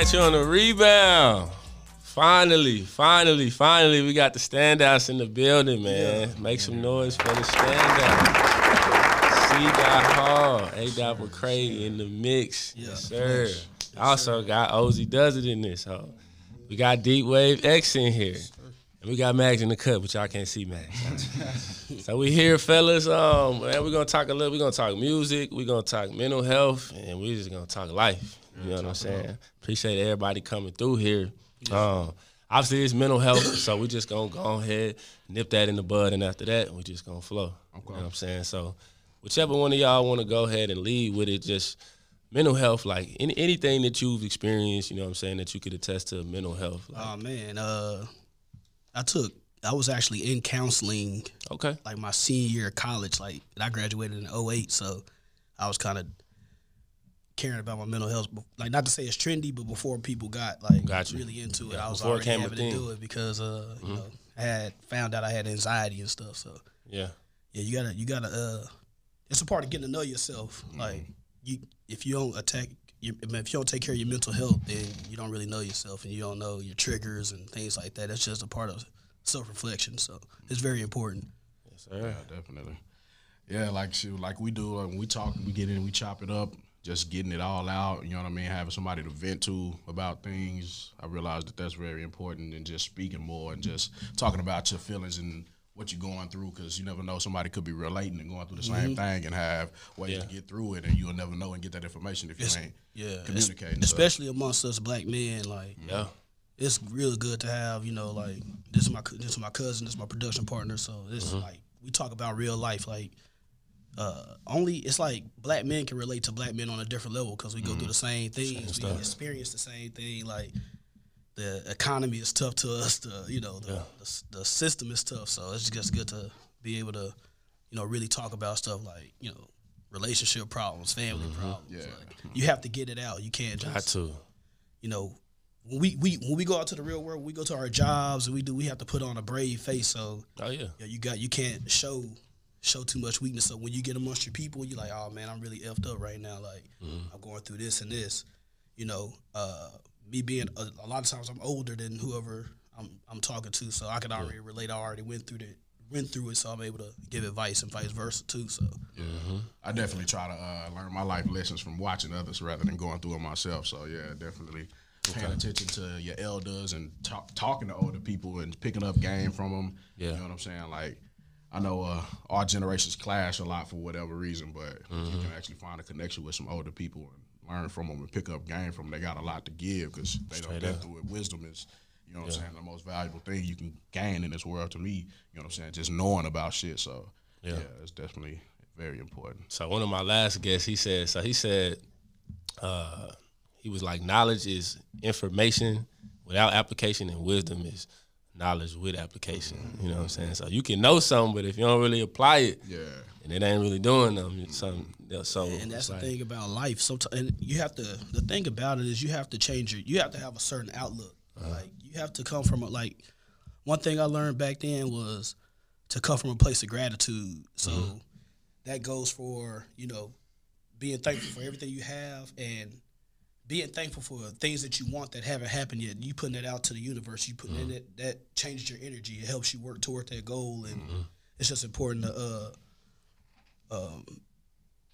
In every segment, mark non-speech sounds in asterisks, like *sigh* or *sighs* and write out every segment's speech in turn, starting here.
Catch you on the rebound. Finally, finally, finally, we got the standouts in the building, man. Make some noise for the standouts. C. Dot Hall, A. Dot McCray in the mix. Yes, sir. also got Ozzy Does It in this hoe. We got Deep Wave X in here. And we got Mags in the cut, but y'all can't see Mags. *laughs* so we here, fellas. Um, man, we're gonna talk a little. We're gonna talk music. We're gonna talk mental health, and we're just gonna talk life. You know what I'm saying? Appreciate everybody coming through here. Um, obviously it's mental health, so we just gonna go ahead, nip that in the bud, and after that, we just gonna flow. Okay. You know what I'm saying? So, whichever one of y'all want to go ahead and lead with it, just mental health, like any, anything that you've experienced, you know what I'm saying, that you could attest to mental health. Like. Oh man, uh, I took I was actually in counseling. Okay. Like my senior year of college, like I graduated in 08, so I was kind of caring about my mental health. Like not to say it's trendy, but before people got like got really into it, yeah, I was already having to do it because uh, mm-hmm. you know, I had found out I had anxiety and stuff. So yeah, yeah, you gotta you gotta uh, it's a part of getting to know yourself. Mm-hmm. Like you, if you don't attack. if you don't take care of your mental health, then you don't really know yourself, and you don't know your triggers and things like that. That's just a part of self reflection. So it's very important. Yes, sir. Yeah, definitely. Yeah, like like we do when we talk, we get in, we chop it up just getting it all out, you know what I mean, having somebody to vent to about things. I realized that that's very important and just speaking more and just talking about your feelings and what you're going through because you never know somebody could be relating and going through the same mm-hmm. thing and have ways yeah. to get through it and you'll never know and get that information if you it's, ain't yeah communicating. Especially so. amongst us black men, like yeah. It's really good to have, you know, like this is my this is my cousin, this is my production partner, so this mm-hmm. is like we talk about real life, like uh, only it's like black men can relate to black men on a different level because we go mm-hmm. through the same things, we experience the same thing. Like the economy is tough to us. The you know the, yeah. the, the system is tough. So it's just good to be able to you know really talk about stuff like you know relationship problems, family mm-hmm. problems. Yeah. Like, you have to get it out. You can't just Got to. you know when we, we when we go out to the real world, we go to our jobs and we do we have to put on a brave face. So oh yeah, yeah you got you can't show show too much weakness. So when you get amongst your people, you're like, oh man, I'm really effed up right now. Like mm-hmm. I'm going through this and this. You know, uh, me being a, a, lot of times I'm older than whoever I'm I'm talking to, so I can already yeah. relate. I already went through it, went through it, so I'm able to give advice and vice versa too. So mm-hmm. I definitely try to uh, learn my life lessons from watching others rather than going through it myself. So yeah, definitely. Okay. Paying attention to your elders and talk, talking to older people and picking up game from them. Yeah. You know what I'm saying? Like, I know uh, our generations clash a lot for whatever reason, but mm-hmm. you can actually find a connection with some older people and learn from them and pick up game from them. They got a lot to give because they don't get through it. Wisdom is, you know what yeah. I'm saying, the most valuable thing you can gain in this world to me. You know what I'm saying? Just knowing about shit. So yeah, yeah it's definitely very important. So one of my last guests, he said, so he said, uh, he was like, knowledge is information without application, and wisdom is knowledge with application. You know what I'm saying? So you can know something, but if you don't really apply it, yeah, and it ain't really doing them, something. So and that's the like, thing about life. Sometimes and you have to. The thing about it is you have to change your. You have to have a certain outlook. Uh-huh. Like you have to come from a like. One thing I learned back then was to come from a place of gratitude. So mm-hmm. that goes for you know being thankful for everything you have and being thankful for things that you want that haven't happened yet. You putting that out to the universe. You putting mm-hmm. in it that changes your energy. It helps you work toward that goal, and mm-hmm. it's just important to uh, um,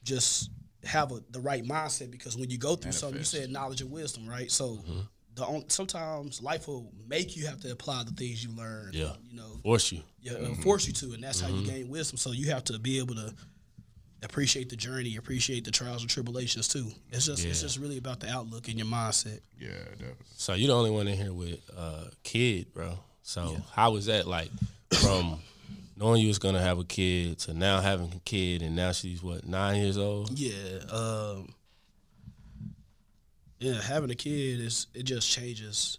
just have a, the right mindset because when you go through Manifest. something, you said knowledge and wisdom, right? So. Mm-hmm. The sometimes life will make you have to apply the things you learn. Yeah, you know, force you. Yeah, mm-hmm. force you to, and that's how you mm-hmm. gain wisdom. So you have to be able to appreciate the journey, appreciate the trials and tribulations too. It's just yeah. it's just really about the outlook and your mindset. Yeah, definitely. So you're the only one in here with a uh, kid, bro. So yeah. how was that like from knowing you was gonna have a kid to now having a kid and now she's what nine years old? Yeah, um, yeah. Having a kid is it just changes.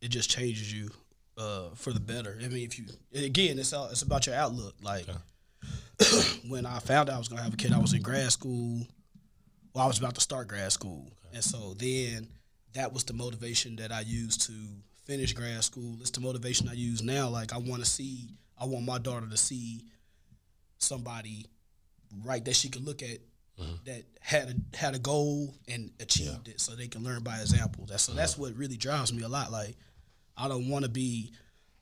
It just changes you uh, for the better. I mean, if you again, it's all, it's about your outlook. Like. Okay *coughs* when I found out I was gonna have a kid, I was in grad school. Well, I was about to start grad school, okay. and so then that was the motivation that I used to finish grad school. It's the motivation I use now. Like I want to see, I want my daughter to see somebody right that she can look at mm-hmm. that had a, had a goal and achieved it, so they can learn by example. That's so that's what really drives me a lot. Like I don't want to be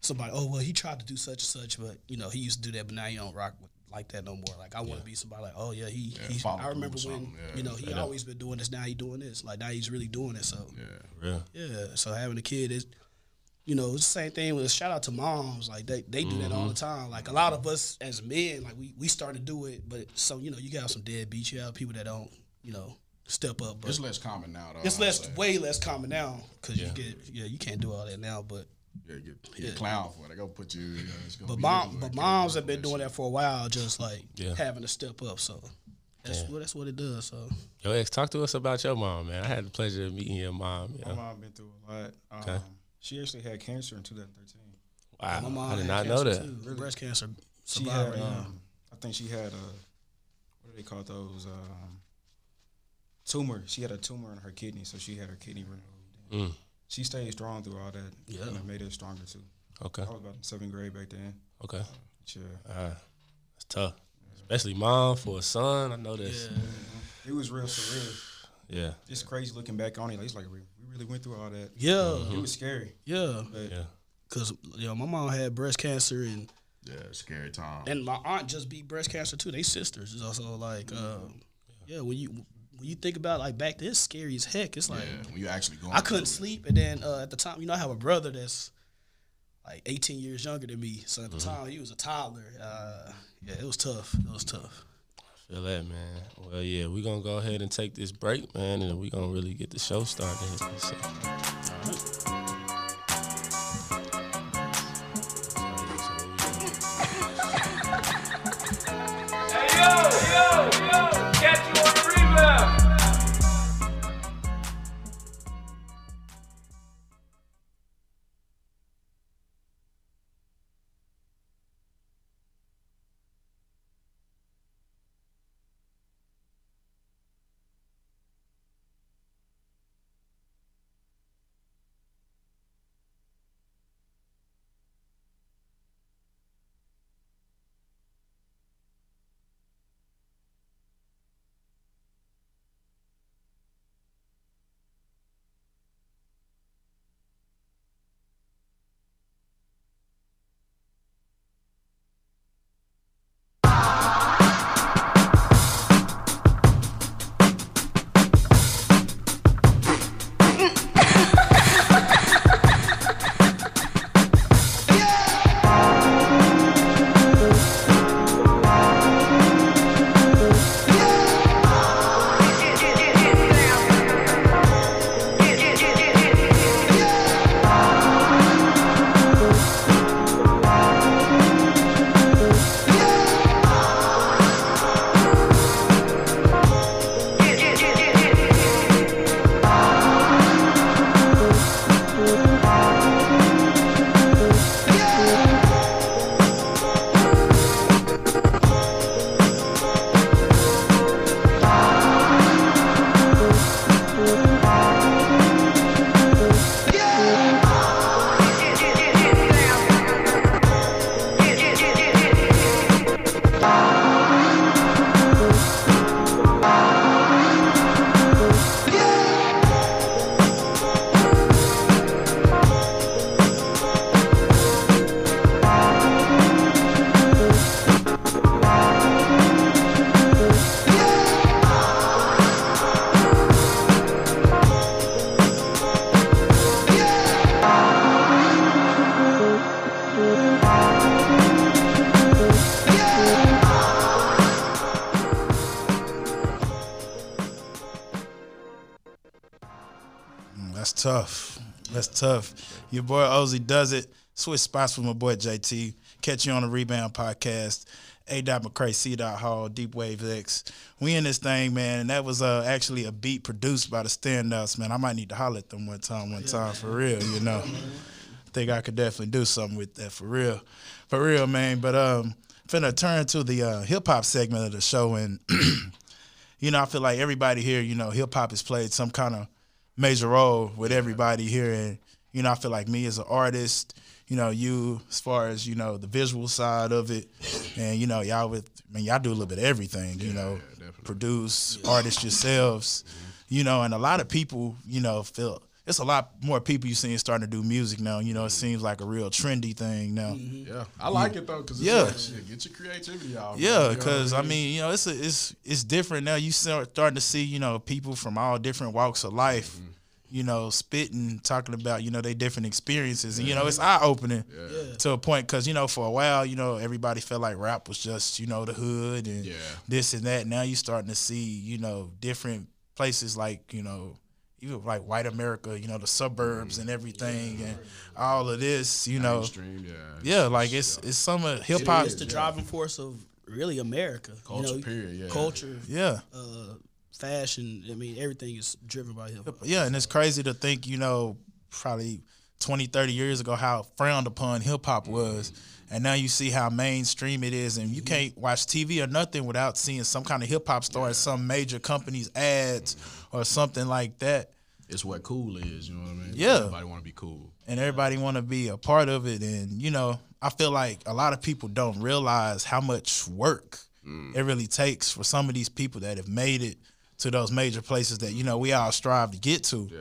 somebody. Oh well, he tried to do such and such, but you know he used to do that, but now he don't rock with like that no more. Like I want to be somebody like, oh yeah, he. he follow I remember when yeah. you know he always been doing this. Now he doing this. Like now he's really doing it. So Yeah. Real. yeah. So having a kid is, you know, it's the same thing with shout out to moms. Like they, they do that all the mm-hmm. time. Like a lot of us as men, like we, we start to do it, but so you know, you got some deadbeats. You have people that don't, you know, step up. But It's it's, less common now, though. I'd less, way less common now because you get, yeah, you can't do all that now. But Yeah, get, get clown for it. They go put you. You know, but be mom, you, but moms have been doing that for a while, just like Yeah. having to step up. So that's what that's what it does. So Yo, ex, talk to us about your mom, man. I had the pleasure of meeting your mom. My Yeah. mom been through a lot. Um, Okay. She actually had cancer in 2013. Wow, my mom I did not know that. too, breast cancer She had, um, I think she had a, what do they call those? Um, tumor. She had a tumor in her kidney, so she had her kidney removed. Mm. She stayed strong through all that. Yeah. and it made her stronger too. Okay, I was about in seventh grade back then. okay. Yeah, Uh, it's tough, especially mom for a son. I know this. Yeah. It was real surreal. Yeah, It's crazy looking back on it. Like, it's like we, we really went through all that. yeah, It was scary. yeah. But yeah. Cause you know my mom had breast cancer and Yeah, scary time. and my aunt just beat breast cancer too. They sisters. It's also like um, yeah when you when you think about like back then it's scary as heck. It's like yeah, when you actually go. I couldn't sleep and then uh, at the time you know I have a brother that's like 18 years younger than me. So at the time he was a toddler. Uh, yeah, it was tough. It was tough. Feel that, man. Well, yeah, we're gonna go ahead and take this break, man, and we're gonna really get the show started. Tough. Your boy Ozzy does it. Switch spots with my boy JT. Catch you on the Rebound Podcast. A. McCray, C. Hall, Deep Wave X. We in this thing, man, and that was uh, actually a beat produced by the standouts, man. I might need to holler at them one time, one time for real, you know. think I could definitely do something with that for real, for real, man. But um, finna turn to the uh, hip hop segment of the show, and *clears throat* you know, I feel like everybody here, you know, hip hop has played some kind of major role with everybody here, and you know, I feel like me as an artist, you know, you as far as you know the visual side of it, and you know, y'all with, I mean, y'all do a little bit of everything, you know, yeah, produce artists yourselves, mm-hmm. you know, and a lot of people, you know, feel it's a lot more people you see starting to do music now. You know, it mm-hmm. seems like a real trendy thing now. Mm-hmm. Yeah, I like it though because Yeah. yeah, shit, get your creativity out. man. Yeah, You know what because I mean, you know, it's a, it's it's different now. You start starting to see, you know, people from all different walks of life, Mm-hmm. You know, spitting, talking about, you know, their different experiences, and you know, it's eye opening to a point. Because you know, for a while, you know, everybody felt like rap was just, you know, the hood and Yeah. this and that. Now you're starting to see, you know, different places like, you know. Even like white America, you know, the suburbs and everything, and all of this, you know, Mainstream, yeah, yeah, like it's it's some of hip hop. It's the driving force of really America. Culture, you know, period, yeah. Culture, Yeah, uh, fashion. I mean, everything is driven by hip hop. Yeah, and it's crazy to think, you know, probably 20, 30 years ago how frowned upon hip hop was. Mm-hmm. And now you see how mainstream it is. And you mm-hmm. can't watch TV or nothing without seeing some kind of hip hop star in some major company's ads or something like that. It's what cool is. You know what I mean? Yeah. everybody want to be cool. And everybody want to be a part of it. And, you know, I feel like a lot of people don't realize how much work mm. it really takes for some of these people that have made it to those major places that, you know, we all strive to get to. Yeah,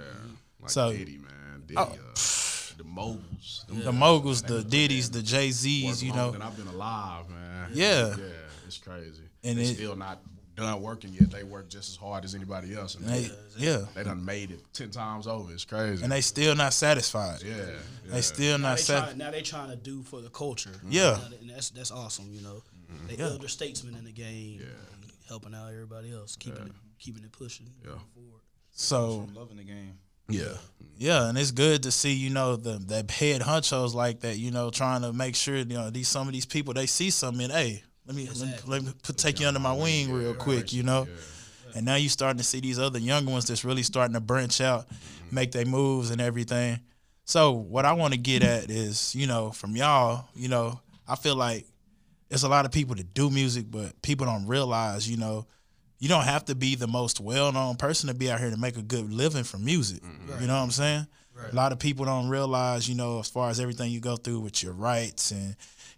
like So- Diddy, man, Diddy, Oh. uh, the moguls, them The moguls, the Diddy's, the Jay Z's, you know. And I've been alive, man. Yeah. yeah, it's crazy. And And they it- still not done working yet. They work just as hard as anybody else. And They, they, yeah. they done made it ten times over. It's crazy. And they still not satisfied. yeah, yeah. They still Now not they, sat. now they trying to do for the culture. Yeah. Now they- and that's that's awesome. You know, they Yeah. elder statesmen in the game, helping out everybody else, keeping it keeping it pushing. Yeah. Forward. So I'm loving the game. yeah. yeah, and it's good to see you know the the head honchos like that. You know, trying to make sure you know these some of these people they see something. in, Hey, let me let me, let me put, take you under my wing real quick. You know. And now you're starting to see these other young ones that's really starting to branch out, mm-hmm. make their moves and everything. So what I want to get at is, you know, from y'all, you know, I feel like it's a lot of people that do music, but people don't realize, you know, you don't have to be the most well-known person to be out here to make a good living from music. You know what I'm saying? A lot of people don't realize, you know, as far as everything you go through with your rights and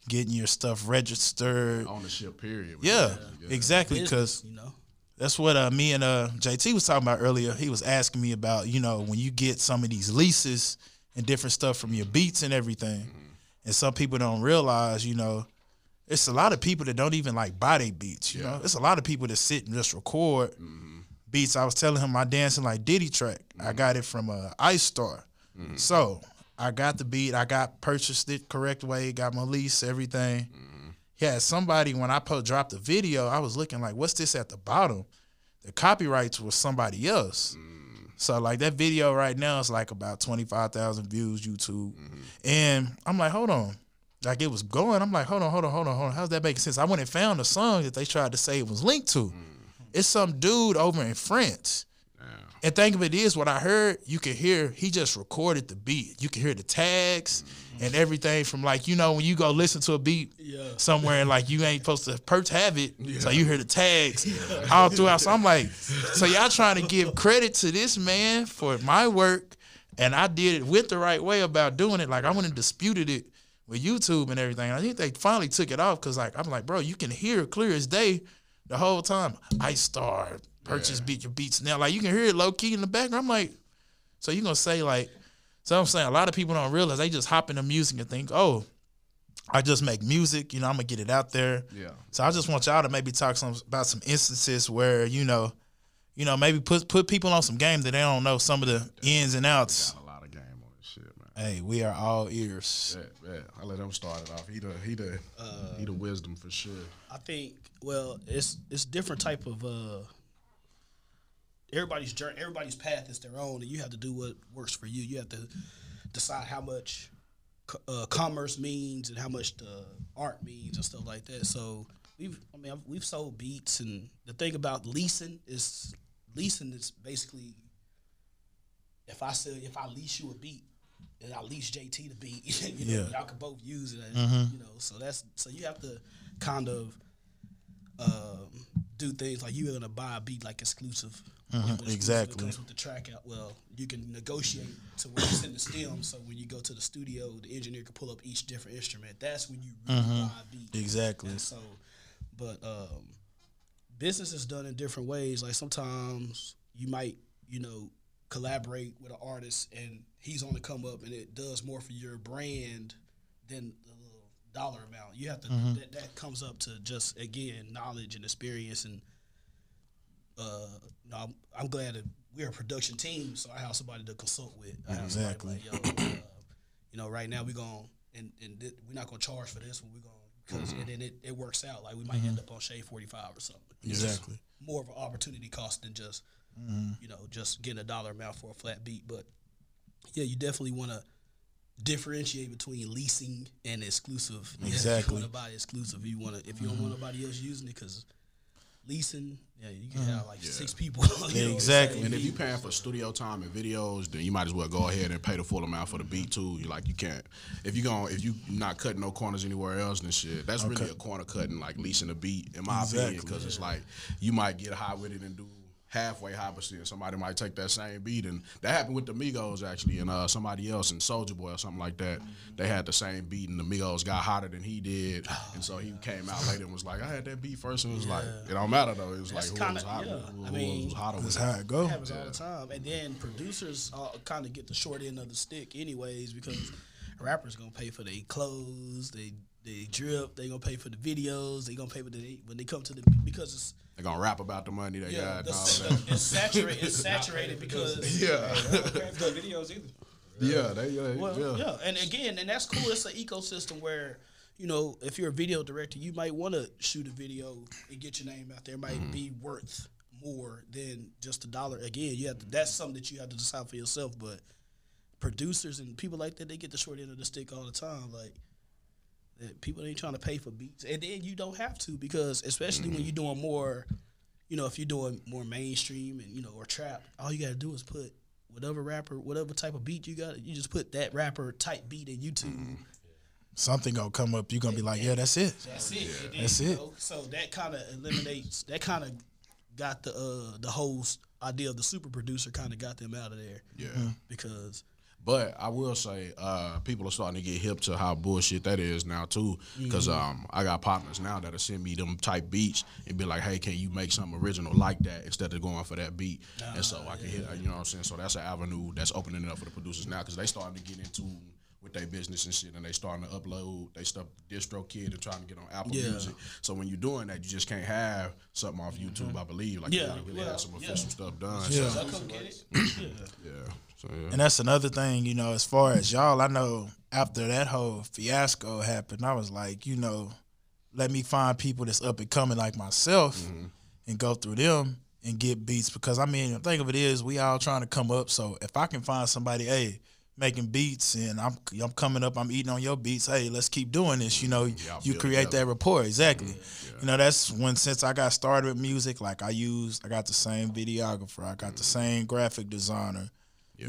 getting your stuff registered. Ownership period. Yeah, exactly. Because you know, that's what uh, me and uh, JT was talking about earlier. He was asking me about, you know, when you get some of these leases and different stuff from your beats and everything, and some people don't realize, you know, it's a lot of people that don't even like buy their beats. You know, it's a lot of people that sit and just record mm-hmm. beats. I was telling him my dancing like Diddy track. I mm-hmm. got it from uh, Ice Star. Mm-hmm. So I got the beat. I got purchased it correct way. Got my lease, everything. Yeah, somebody when I po- dropped the video, I was looking like, what's this at the bottom? The copyrights was somebody else. Mm. So like that video right now is like about twenty five thousand views YouTube, and I'm like, hold on, like it was going. I'm like, hold on, hold on, hold on, hold on. How's that making sense? I went and found a song that they tried to say it was linked to. Mm. It's some dude over in France. And think of it is what I heard, you can hear he just recorded the beat. You can hear the tags mm-hmm. and everything from like, you know, when you go listen to a beat somewhere and like you ain't supposed to perch have it. So you hear the tags all throughout. So I'm like, *laughs* so y'all trying to give credit to this man for my work and I did it with the right way about doing it. Like I went and disputed it with YouTube and everything. I think they finally took it off because like I'm like, bro, you can hear clear as day the whole time. Ice Star, purchase beat your beats now. Like you can hear it low key in the background. I'm like, so you gonna say like, so I'm saying a lot of people don't realize they just hop into music and think, oh, I just make music. You know, I'm gonna get it out there. Yeah. So I just want y'all to maybe talk some about some instances where you know, you know, maybe put put people on some game that they don't know some of the ins and outs. Got a lot of game on this shit, man. Hey, we are all ears. Yeah, yeah. I let him start it off. He the he the he the wisdom for sure. I think well, it's it's different type of uh everybody's journey, everybody's path is their own, and you have to do what works for you. You have to decide how much uh, commerce means and how much the art means and stuff like that. So we've, I mean, I've- we've sold beats, and the thing about leasing is leasing is basically if I sell, if I lease you a beat. And I lease JT to beat, *laughs* you know, Yeah. y'all can both use it, and, you know. So that's so you have to kind of um, do things like you're gonna buy a beat like exclusive. You Mm-hmm. exactly. Comes with the track out. Well, you can negotiate to where it's in the stem. So when you go to the studio, the engineer can pull up each different instrument. That's when you really buy a beat. Mm-hmm. Exactly. And so, but um, business is done in different ways. Like sometimes you might, you know, collaborate with an artist and he's on the come up and it does more for your brand than the little dollar amount. You have to that, that comes up to just again knowledge and experience and uh no, I'm, I'm glad that we're a production team, so I have somebody to consult with. I have Exactly. like, yo, uh, you know, right now we're going and and thi- we're not gonna charge for this one. We're going because and then it, it works out. Like we might end up on Shade Forty Five or something. It's Exactly. More of an opportunity cost than just you know just getting a dollar amount for a flat beat. But yeah, you definitely want to differentiate between leasing and exclusive. Exactly. you want to buy exclusive. You want to if you don't want mm-hmm. nobody else using it because leasing, yeah, you can uh-huh. have like six people. *laughs* you know, Exactly. same And if you're paying for studio time and videos, then you might as well go ahead and pay the full amount for the beat too. You like you can't if you going if you not cutting no corners anywhere else then shit. That's really a corner cutting like leasing a beat in my opinion Exactly. because it's like you might get high with it and do halfway high, but still somebody might take that same beat and that happened with the Migos actually and uh somebody else and Soulja Boy or something like that. They had the same beat and the Migos got hotter than he did, and so he *sighs* came out later and was like, I had that beat first and it was like it don't matter though. It was That's like who was kinda- hot, yeah. who, I who mean, was hotter. That's how it. it go. happens all the time. And then producers uh, kind of get the short end of the stick, anyways, because rappers gonna pay for their clothes, they they drip, they gonna pay for the videos, they gonna pay for the when they come to the because it's They gonna rap about the money they yeah got. the, and all that. the, it's saturated it's saturated because *laughs* Yeah, videos either. yeah, they, yeah, well yeah. yeah and again and that's cool. It's an ecosystem where. You know, if you're a video director, you might want to shoot a video and get your name out there. It might Mm-hmm. be worth more than just a dollar. Again, you have to. That's something that you have to decide for yourself. But producers and people like that, they get the short end of the stick all the time. Like people ain't trying to pay for beats, and then you don't have to because especially when mm-hmm. you're doing more, you know, if you're doing more mainstream and you know or trap, all you gotta do is put whatever rapper, whatever type of beat you got, you just put that rapper type beat in YouTube. Mm-hmm. Something gonna come up. You're gonna be like, yeah, that's it. That's it. And then, That's it. know, so that kind of eliminates. That kind of got the uh, the whole idea of the super producer kind of got them out of there. Yeah. Mm-hmm. Because But I will say, uh, people are starting to get hip to how bullshit that is now too. Because um, I got partners now that'll send me them type beats and be like, "Hey, can you make something original like that instead of going for that beat?" and so I can hit, you know what I'm saying. So that's an avenue that's opening it up for the producers now because they starting to get into with their business and shit, and they starting to upload they stuff DistroKid and trying to get on Apple Yeah. Music. So when you're doing that, you just can't have something off YouTube. I believe, like Yeah, you gotta really well, have some yeah. official stuff done. Yeah. So, I come get it. *coughs* yeah. So yeah. And that's another thing, you know, as far as y'all, I know after that whole fiasco happened, I was like, you know, let me find people that's up and coming like myself and go through them and get beats because I mean, the thing of it is we all trying to come up. So if I can find somebody, hey, making beats and I'm I'm coming up, I'm eating on your beats, hey, let's keep doing this. You know, you create together. that rapport. Exactly. You know, that's when since I got started with music, like I use I got the same videographer, I got the same graphic designer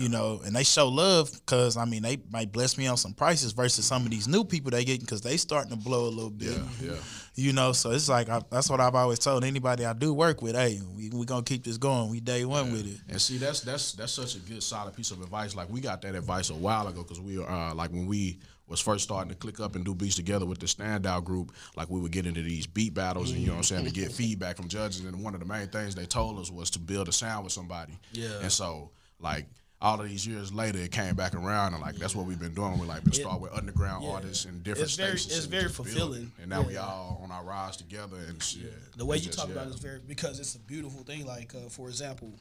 you know, and they show love because I mean they might bless me on some prices versus some of these new people they getting because they starting to blow a little bit. Yeah, yeah. You know, so it's like I, that's what I've always told anybody I do work with. Hey, we we gonna keep this going. We day one with it. And see, that's that's that's such a good solid piece of advice. Like we got that advice a while ago because we uh like when we was first starting to click up and do beats together with the standout group, like we would get into these beat battles and you know what I'm saying to get feedback from judges. And one of the main things they told us was to build a sound with somebody. Yeah. And so like all of these years later, it came back around, and like that's what we've been doing. We like been start with underground artists in different It's very- spaces. it's very just building. fulfilling. And now we Yeah. all on our rise together and shit. the way It's you just, talk yeah. about it is very because it's a beautiful thing. Like uh, for example,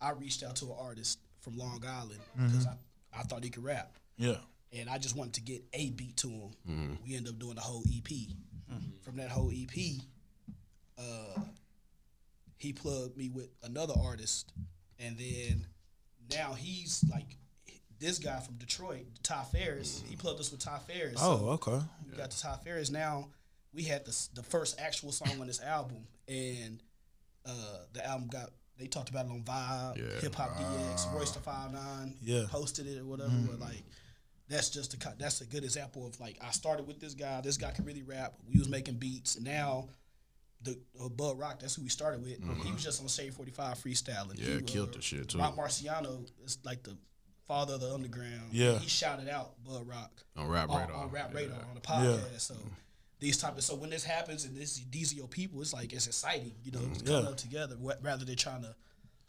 I reached out to an artist from Long Island because I, I thought he could rap, Yeah. and I just wanted to get a beat to him. Mm-hmm. We end up doing the whole EP. From that whole EP, uh, he plugged me with another artist, and then now he's like this guy from Detroit, Ty Farris. He mm-hmm. plugged us with Ty Farris. Oh, So- okay. we got to Ty Farris. Now we had the the first actual song on this album, and uh, the album got they talked about it on Vibe, Yeah. Hip Hop DX, ah. Royce da Five Nine, Yeah. posted it or whatever. But mm-hmm. like, that's just a that's a good example of like I started with this guy. This guy can really rap. We was making beats. Now. The uh, Bud Rock, that's who we started with. He was just on Shade Forty Five freestyling. Mm-hmm. Yeah, he, killed the shit, too. Rock Marciano is like the father of the underground. Yeah. he shouted out Bud Rock On Rap on, Radar. on Rap Yeah. On the podcast. So these type of so when this happens and this these are your people, it's like it's exciting, you know, to come Yeah. up together rather than trying to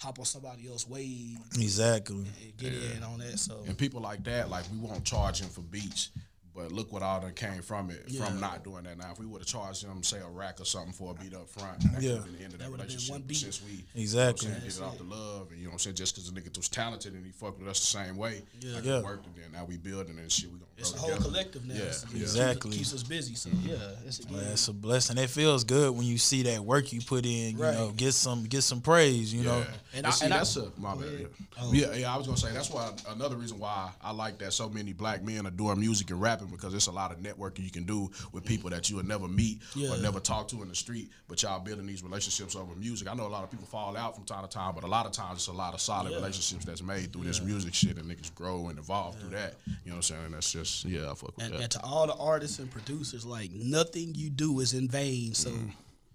hop on somebody else's wave Exactly. get in on that. So And people like that, like we won't charge him for beats. But look what all that came from it, Yeah. from not doing that. Now, if we would have charged him, say, a rack or something for a beat up front, that Yeah. could have been the end of that, That relationship. one Since we, Exactly. you know what I'm did it off the love, and you know what I'm saying, just because the nigga was talented and he fucked with us the same way, Yeah. like Yeah. it worked, and then now we building and shit, we gonna it's a whole together. collective now. Yeah, yeah. it's Exactly. keeps us busy. So mm-hmm. yeah, it's a Man, yeah. a blessing. It feels good when you see that work you put in. You Right. know, get some get some praise. You know, Yeah. And And, I- see, and that's a my bad. Yeah. Oh. yeah, yeah. I was gonna say that's why another reason why I like that so many black men adore music and rapping because it's a lot of networking you can do with people that you would never meet Yeah. or never talk to in the street, but y'all building these relationships over music. I know a lot of people fall out from time to time, but a lot of times it's a lot of solid Yeah. relationships that's made through this music shit and niggas grow and evolve through that. You know what I'm saying? And that's just yeah, I fuck with And, that. and to all the artists and producers, like nothing you do is in vain. So Mm.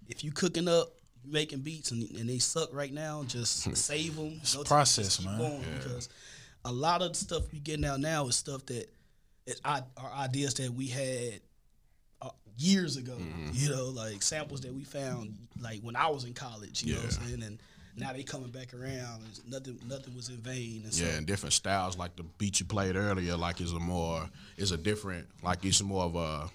if you cooking up, making beats, and, and they suck right now, just *laughs* save them. It's process, man. Because a lot of the stuff you getting out now is stuff that is i- are ideas that we had uh, years ago. Mm-hmm. You know, like samples that we found like when I was in college. You know what I'm saying? And now they coming back around. It's nothing, nothing was in vain. And so, Yeah, and different styles. Like the beat you played earlier, like is a more is a different like it's more of a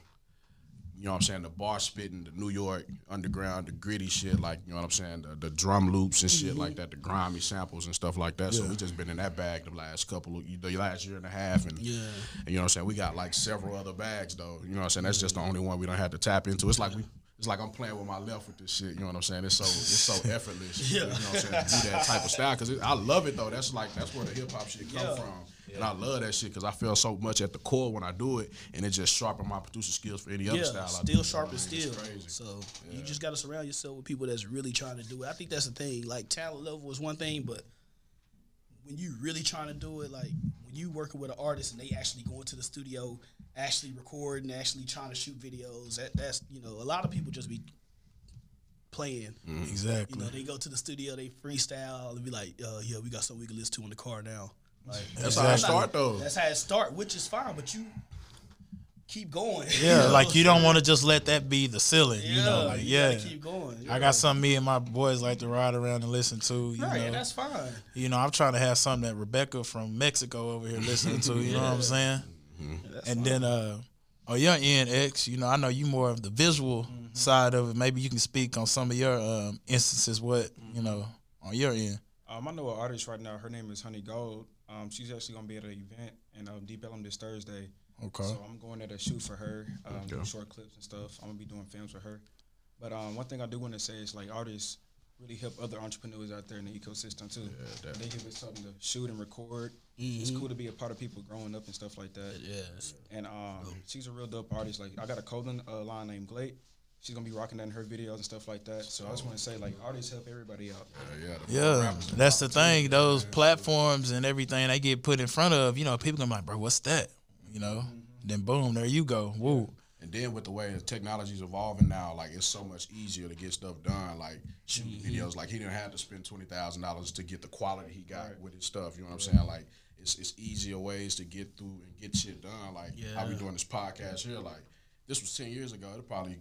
you know what I'm saying, the bar spitting, the New York underground, the gritty shit, like you know what I'm saying, the, the drum loops and shit like mm-hmm. that, the grimy samples and stuff like that. So we just been in that bag the last couple of the last year and a half and, Yeah. and you know what I'm saying, we got like several other bags though. You know what I'm saying? That's just the only one we don't have to tap into. It's like we it's like I'm playing with my left with this shit. You know what I'm saying? It's so it's so *laughs* effortless. You know what I'm saying? To do that type of style because I love it though. That's like that's where the hip hop shit come Yeah. from, and I love that shit because I feel so much at the core when I do it, and it just sharpen my producer skills for any other yeah, style. I still sharp as steel. It's crazy. So you just got to surround yourself with people that's really trying to do it. I think that's the thing. Like talent level is one thing, but when you really trying to do it, like when you working with an artist and they actually go into the studio, actually recording, actually trying to shoot videos, that that's you know a lot of people just be playing. Mm-hmm. exactly. You know, they go to the studio, they freestyle, and be like, uh, "Yeah, we got something we can listen to in the car now." Like, That's how I start though. that's how it start, which is fine, but you keep going. yeah, *laughs* know? like you don't want to just let that be the ceiling. Yeah, you know, like you yeah. keep going. I yeah. got something me and my boys like to ride around and listen to. You Right, know, that's fine. you know, I'm trying to have something that Rebecca from Mexico over here listening to. You know what I'm *laughs* saying? and then uh, on your end, X, you know, I know you more of the visual side of it. Maybe you can speak on some of your um, instances. What you know on your end? Um, I know an artist right now. Her name is Honey Gold. Um, she's actually gonna be at an event in um, Deep Ellum this Thursday. Okay. So I'm going there to shoot for her, um, do short clips and stuff. I'm gonna be doing films with her. But um, one thing I do want to say is like artists really help other entrepreneurs out there in the ecosystem too. Yeah, they give us something to shoot and record. It's cool to be a part of people growing up and stuff like that. Yes. And um, she's a real dope artist. Like I got a clothing uh, line named Glade. She's gonna be rocking that in her videos and stuff like that. So I just want to say like artists help everybody out. Yeah, the Yeah, that's the rappers, thing. Those platforms and everything they get put in front of, you know, people gonna be like, bro, what's that? You know, mm-hmm. then boom, there you go. Woo. And then with the way the technology's evolving now, like it's so much easier to get stuff done. Like shooting mm-hmm. videos, like he didn't have to spend twenty thousand dollars to get the quality he got with his stuff. You know what I'm saying? Like it's it's easier ways to get through and get shit done. Like how we Yeah. doing this podcast here. Like this was ten years ago. It'll probably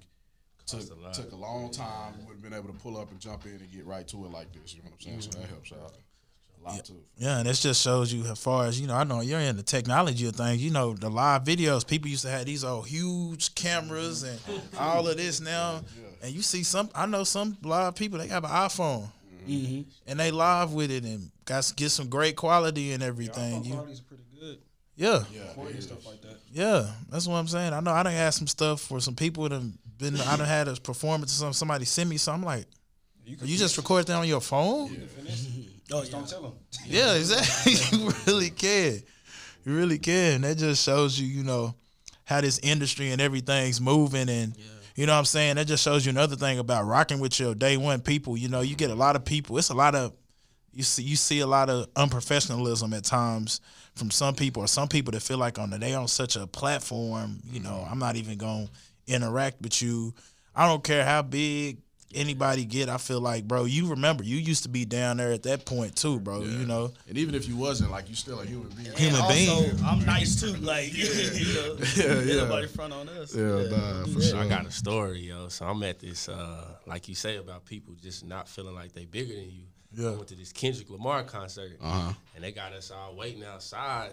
took a lot. took a long time. We would have been able to pull up and jump in and get right to it like this. You know what I'm saying? So that helps out a lot too. Yeah, and this just shows you how far as you know. I know you're in the technology of things. You know, the live videos. People used to have these old huge cameras and mm-hmm. all of this now. And you see some. I know some live people. They have an iPhone. Mm-hmm. And they live with it and got get some great quality and everything. iPhone You, pretty good. yeah, Recording and stuff like that. yeah, that's what I'm saying. I know I done had some stuff for some people that have been. I done had a performance. Some somebody send me something like, You you just record that on your phone. *laughs* Oh Just yeah. don't tell them. Yeah, exactly. *laughs* you really can. You really can. That just shows you, you know, how this industry and everything's moving and you know what I'm saying? That just shows you another thing about rocking with your day one people. You know, you get a lot of people. It's a lot of you see you see a lot of unprofessionalism at times from some people or some people that feel like oh, on the, they on such a platform, you know, mm-hmm. I'm not even gonna interact with you. I don't care how big anybody get, I feel like, bro, you remember you used to be down there at that point too, bro. You know, And even if you wasn't, like you still a human being. Human also, being. I'm nice too. *laughs* Like, *laughs* you know, Yeah, yeah. nobody front on us. Yeah, nah, for sure. I got a story, yo. So I'm at this, uh, like you say about people just not feeling like they bigger than you. Yeah. I went to this Kendrick Lamar concert, Uh-huh. and they got us all waiting outside.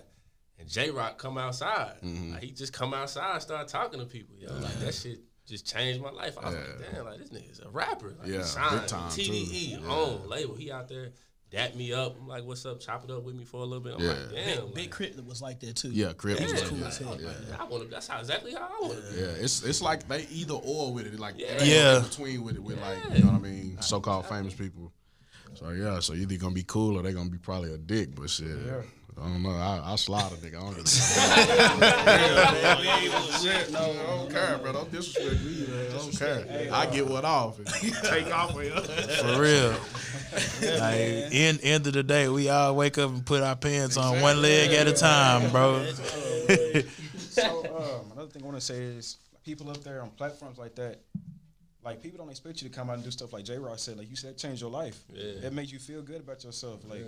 And Jay Rock come outside. Mm-hmm. Like, he just come outside, start talking to people. Yo, like that shit just changed my life. I was like, damn, like this nigga's a rapper. Like, Yeah, he signed big time, TDE too. on label. He out there, dap me up. I'm like, what's up? Chop it up with me for a little bit. I'm Yeah. like, damn. Big like, Crit was like that too. Yeah, Crip was Yeah. like cool that. as hell. Yeah. I want to. That's how exactly how I want to be. Yeah, it's it's like they either or with it, like Yeah. Yeah. in between with it, with like you know what I mean, so called famous people. So yeah, so either gonna be cool or they gonna be probably a dick, but shit, I don't know. I, I slide a nigga. I don't, *laughs* shit, no, I don't care, bro. Don't disrespect me, man. I don't care. I get what off and *laughs* take off with you. for real. like, end end of the day, we all wake up and put our pants on one leg at a time, bro. *laughs* So um, another thing I want to say is people up there on platforms like that, like people don't expect you to come out and do stuff like Jay Rock said. Like you said, change your life. Yeah. It makes you feel good about yourself. Like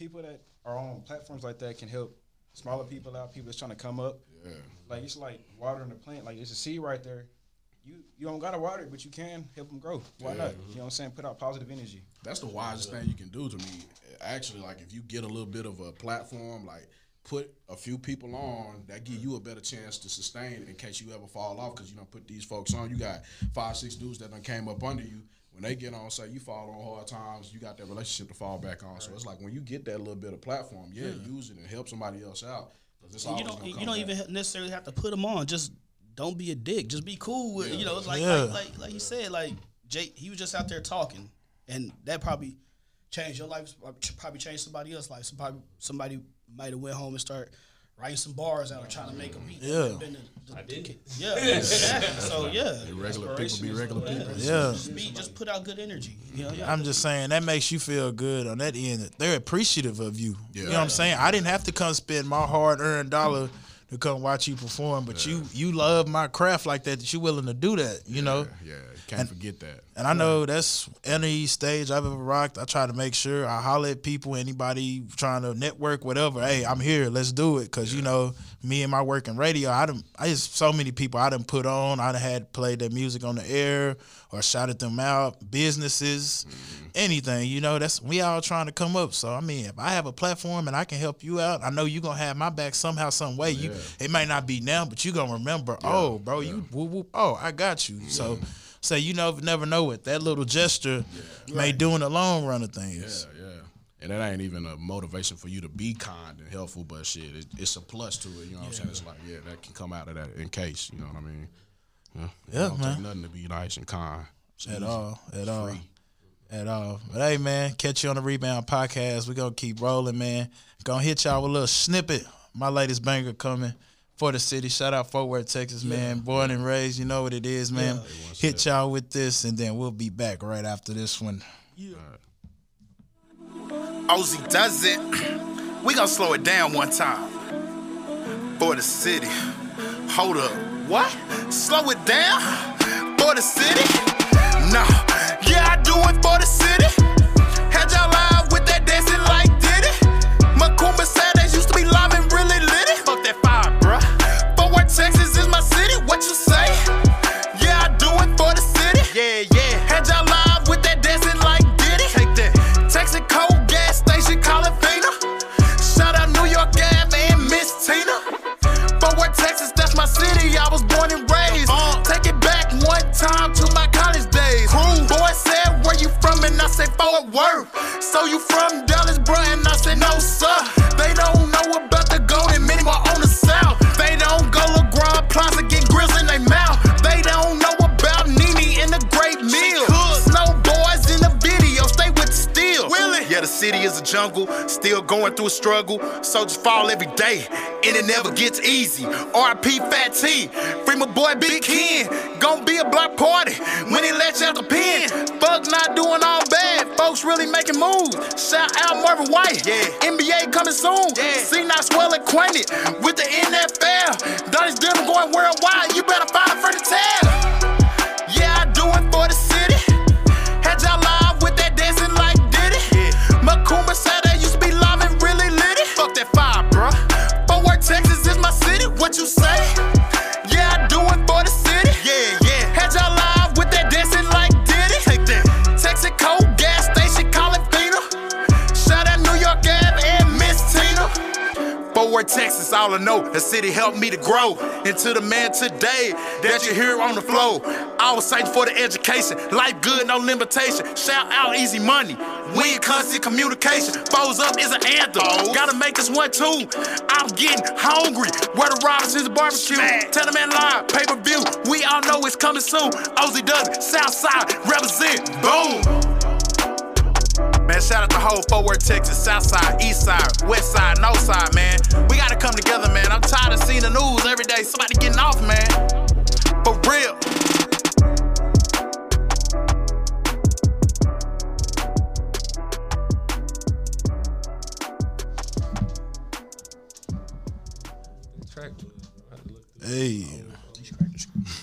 people that are on platforms like that can help smaller people out. People that's trying to come up. Yeah. Like it's like watering a plant. Like there's a seed right there. You you don't gotta water it, but you can help them grow. Why not? You know what I'm saying? Put out positive energy. That's the wisest thing you can do to me. Actually, like if you get a little bit of a platform, like put a few people on that give you a better chance to sustain in case you ever fall off because you don't put these folks on. You got five, six dudes that done came up under you. When they get on, say you fall on hard times, you got that relationship to fall back on. So it's like when you get that little bit of platform, yeah, use it and help somebody else out. 'cause it's And you don't you don't back. even necessarily have to put them on. Just don't be a dick. Just be cool with you know. It's like, Yeah. like like like you said. Like Jake, he was just out there talking, and that probably changed your life. Probably changed somebody else's life. Somebody somebody might have went home and start writing some bars out or trying to make a beat. Yeah. Been the- the- I did. Yeah, exactly. *laughs* So yeah, Regular people be regular people. Yeah. just be just put out good energy. You know. I'm just saying that makes you feel good on that end. They're appreciative of you. Yeah. You know what I'm saying? I didn't have to come spend my hard earned dollar to come watch you perform, but you you love my craft like that that you're willing to do that, you know? Yeah, can't forget that. And I know that's any stage I've ever rocked. I try to make sure I holler at people, anybody trying to network, whatever. Hey, I'm here. Let's do it. Cause you know, me and my work in radio, I done, I just so many people I done put on. I done had played their music on the air or shouted them out. Businesses, mm-hmm. anything. You know, that's we all trying to come up. So I mean, if I have a platform and I can help you out, I know you gonna have my back somehow, some way. You it may not be now, but you gonna remember. Oh, bro, you whoop, whoop, oh, I got you. So. Mm-hmm. So you know, never know what that little gesture may do in the long run of things. Yeah, yeah. And that ain't even a motivation for you to be kind and helpful, but shit, it, it's a plus to it. You know what I'm saying? It's like, yeah, that can come out of that in case. You know what I mean? Yeah, it Yeah, don't man. Take nothing to be nice and kind. It's At easy. all, at all, free. at all. But hey, man, catch you on the rebound podcast. We gonna keep rolling, man. Gonna hit y'all with a little snippet. My latest banger coming for the city. Shout out Fort Worth, Texas, man. Born and raised, you know what it is, man. Hit y'all with this, and then we'll be back right after this one. Ozzy does it. *clears throat* We gonna slow it down one time. For the city. Hold up. What? Slow it down? For the city? No. Yeah, I do it for the city. Say Fort Worth. So you from Dallas, bro? And I said, No, sir. They don't know about the golden minimum city is a jungle, still going through a struggle. Soldiers fall every day, and it never gets easy. RIP Fat T, free my boy Big Ken. Gonna be a block party when he lets out the pen. Fuck not doing all bad, folks really making moves. Shout out Marvin White, yeah. NBA coming soon. Yeah. See, not well acquainted with the NFL. Donnie's Denver going worldwide, you better find a friend to tell. Yeah, I do it for the what you say. Worth, Texas, all I know. The city helped me to grow into the man today that you hear on the flow. I was fighting for the education, life good, no limitation. Shout out easy money. We in constant communication. Foes up is an anthem. Gotta make this one too. I'm getting hungry. Where the Robinson's barbecue. Tell the man live, pay per view. We all know it's coming soon. Doug, Southside, represent. Boom. Man, shout out to whole Fort Worth, Texas, South Side, East Side, West Side, North Side, man. We gotta come together, man. I'm tired of seeing the news every day. Somebody getting off, man. For real. Hey.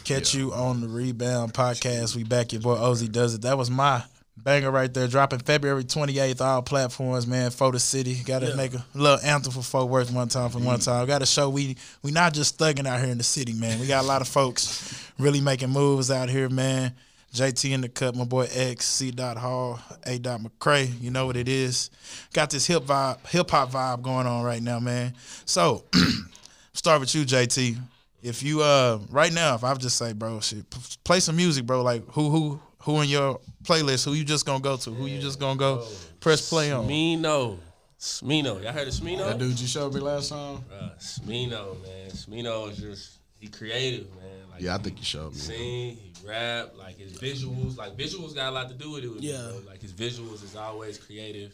Catch you on the Rebound podcast. We back. Your boy Ozzy does it. That was my banger right there. Dropping February 28th, all platforms, man. Photo City. Got to make a little anthem for Fort Worth one time for one time. Got to show we we not just thugging out here in the city, man. We got a lot of folks really making moves out here, man. JT in the cut, my boy X, C. Dot Hall, A. Dot McCray. You know what it is. Got this hip vibe, hip hop vibe going on right now, man. So *clears throat* start with you, JT. If you uh right now, if I just say, bro, shit, play some music, bro. Like who who who in your playlist? Who you just gonna go to? Who you just gonna go press play on? Smino. Smino. Y'all heard of Smino? That dude you showed me last time. Uh, Smino, man. Smino is just he creative, man. Like, Yeah, I think you showed me. sing, he rap, like his visuals, like visuals got a lot to do with it. With Yeah. bro. like his visuals is always creative.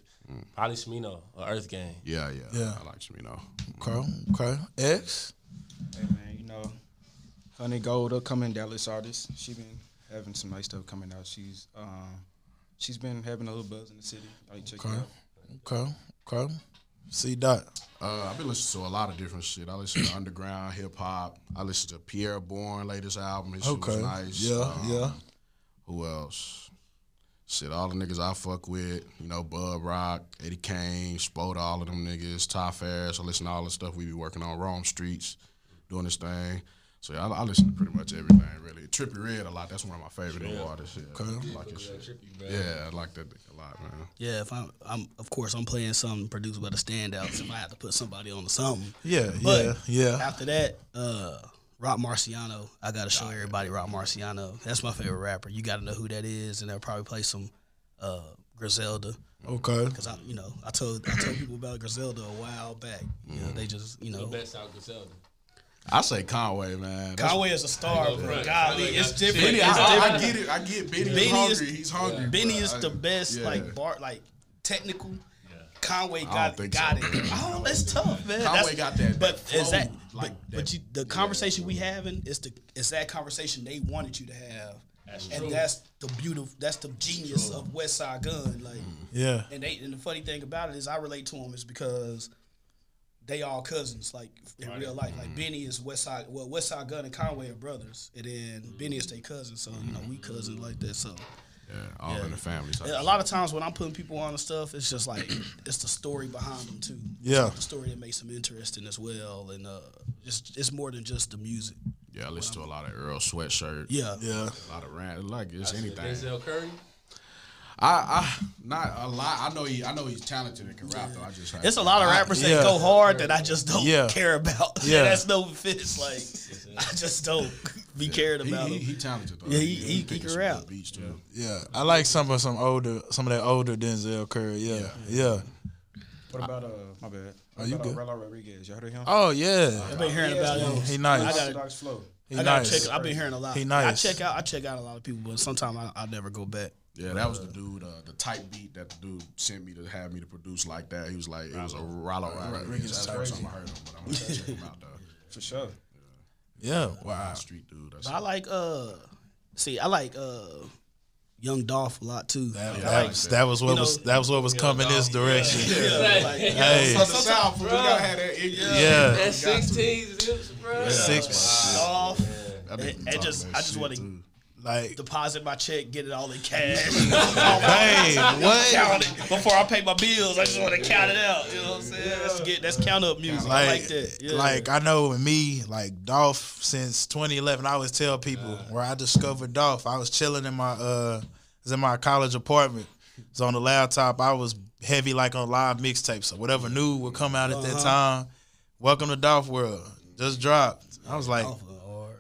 Probably Smino or Earth Gang. Yeah, yeah, Yeah. I like you know. Okay, okay. X. Hey man, you know, Honey Gold, upcoming Dallas artist. She been having some nice stuff coming out. She's um, she's been having a little buzz in the city. Like check it Okay. out. Okay. Okay. C. Dot. Uh, I've been listening to a lot of different shit. I listen to *clears throat* underground hip hop. I listen to Pi'erre Bourne latest album. His Okay. was nice. Yeah. Um, yeah. Who else? Shit, all the niggas I fuck with, you know, Bud Rock, Eddie Kaine, Spoda, all of them niggas, Ty Farris. I listen to all the stuff we be working on, Rome Streetz, doing this thing. So yeah, I, I listen to pretty much everything really. Trippie Redd a lot. That's one of my favorite new artists. Yeah, I like his shit. Yeah, I like that a lot, man. Yeah, if I'm, I'm of course I'm playing something produced by the standouts. If I have to put somebody on to something, Yeah. But Yeah. Yeah. after that, uh, Rock Marciano. I gotta show everybody Rock Marciano. That's my favorite rapper. You gotta know who that is, and they'll probably play some uh, Griselda. Okay. Cause I, you know, I told I told people about Griselda a while back. You know, they just, you know, Best out Griselda. I say Conway, man. That's- Conway is a star, bro. front. Golly, Conway it's different. Benny, It's I, I, I get it. I get Benny. Benny is hungry. He's hungry. Benny is I- the best, yeah. like Bart, like technical. Conway don't got think got so. it. *clears throat* oh, don't. Tough, man. Conway got that- But that is that? flow, But, like but that- you, the conversation we having is the is that conversation they wanted you to have, and true. that's the beautiful. That's the genius of Westside Gunn. Like, mm. Yeah. and they and the funny thing about it is I relate to him is because they all cousins, like in real life. Like Benny is West Side. Well, Westside Gunn and Conway are brothers, and then Benny is their cousin. So you know we cousins like that. So. Yeah, all in the family. type A lot of times when I'm putting people on and stuff, it's just like *clears throat* it's the story behind them too. Yeah. like the story that makes them interesting as well, and uh, it's it's more than just the music. Yeah, I listen to a lot of Earl Sweatshirt. Yeah, Yeah. A lot of rant. Like it's anything. Denzel Curry. I, I not a lot. I know he. I know he's talented and can rap. Though I just. it's a lot of rappers yeah. that go hard that I just don't Yeah. care about. Yeah. *laughs* Yeah, that's no offense. Like I just don't be cared He, about he, them. he talented though. Yeah, he- he- he picking can rap. good Beats too. Yeah. I like some of some older some of that older Denzel Curry. Yeah. Yeah. What about uh my bad? What you good. uh, Relo Rodriguez? You heard of him? Oh yeah. I've been hearing about him. He nice. I gotta, Orthodox flow. He I gotta nice. check. I've been hearing a lot. He nice. I check out. I check out a lot of people, but sometimes I, I never go back. Yeah, that was the dude. Uh, the type beat that the dude sent me to have me to produce like that. He was like, it was a Rollo Rodriguez. That's the first time I heard him, but I'm gonna check him out though. *laughs* For sure. Yeah. Wow. Street dude. That's I like uh see, I like uh Young Dolph a lot too. That, I that like- was that was what you know- was that was what was coming this direction. yeah, like, Hey. the South, we that. Yeah. That's 16 zips, bro. Six Dolph. That And, nigga and talk just I just want to too. Like deposit my check, get it all in cash. *laughs* Hey, what? *laughs* before I pay my bills. I just want to count it out. You know what I'm saying? That's get that's count up music. I like that. Yeah. Like I know with me, like Dolph since 2011, I always tell people where I discovered Dolph. I was chilling in my uh, was in my college apartment. It was on the laptop. I was heavy like on live mixtapes. So whatever new would come out at that time, Welcome to Dolph World. Just dropped. I was like, Dolph went hard.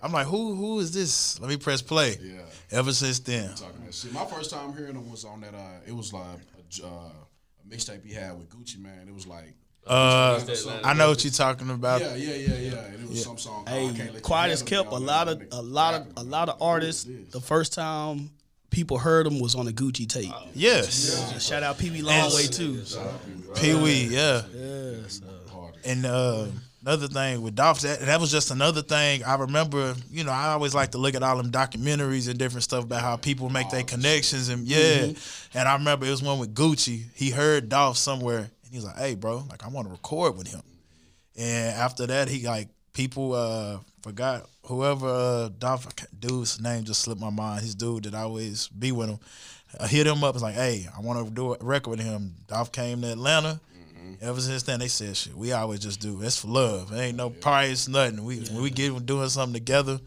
I'm like, who who is this? Let me press play. Yeah. Ever since then, Talking shit. My first time hearing him was on that. Uh, it was like a, j- uh, a mixtape he had with Gucci Mane. It was like. uh, I know what you're talking about. Yeah, yeah, yeah, yeah. And it was some song. called Hey, Let quiet as kept. A lot of a lot of a lot of artists. The first time people heard him was on the Gucci tape. Yes, Shout out Pee Wee Longway too. Pee Wee. Yeah. Yeah, so. And uh, another thing with Dolph, that, that was just another thing. I remember, you know, I always like to look at all them documentaries and different stuff about how people make their connections and yeah. And I remember it was one with Gucci. He heard Dolph somewhere, and he was like, "Hey, bro, like I want to record with him." And after that, he like people uh forgot whoever uh Dolph dude's name just slipped my mind. His dude that always be with him. I hit him up. Was like, hey, I want to do a record with him. Dolph came to Atlanta. Ever since then, they said shit. We always just do. It's for love. There ain't no price, nothing. We when we get doing something together,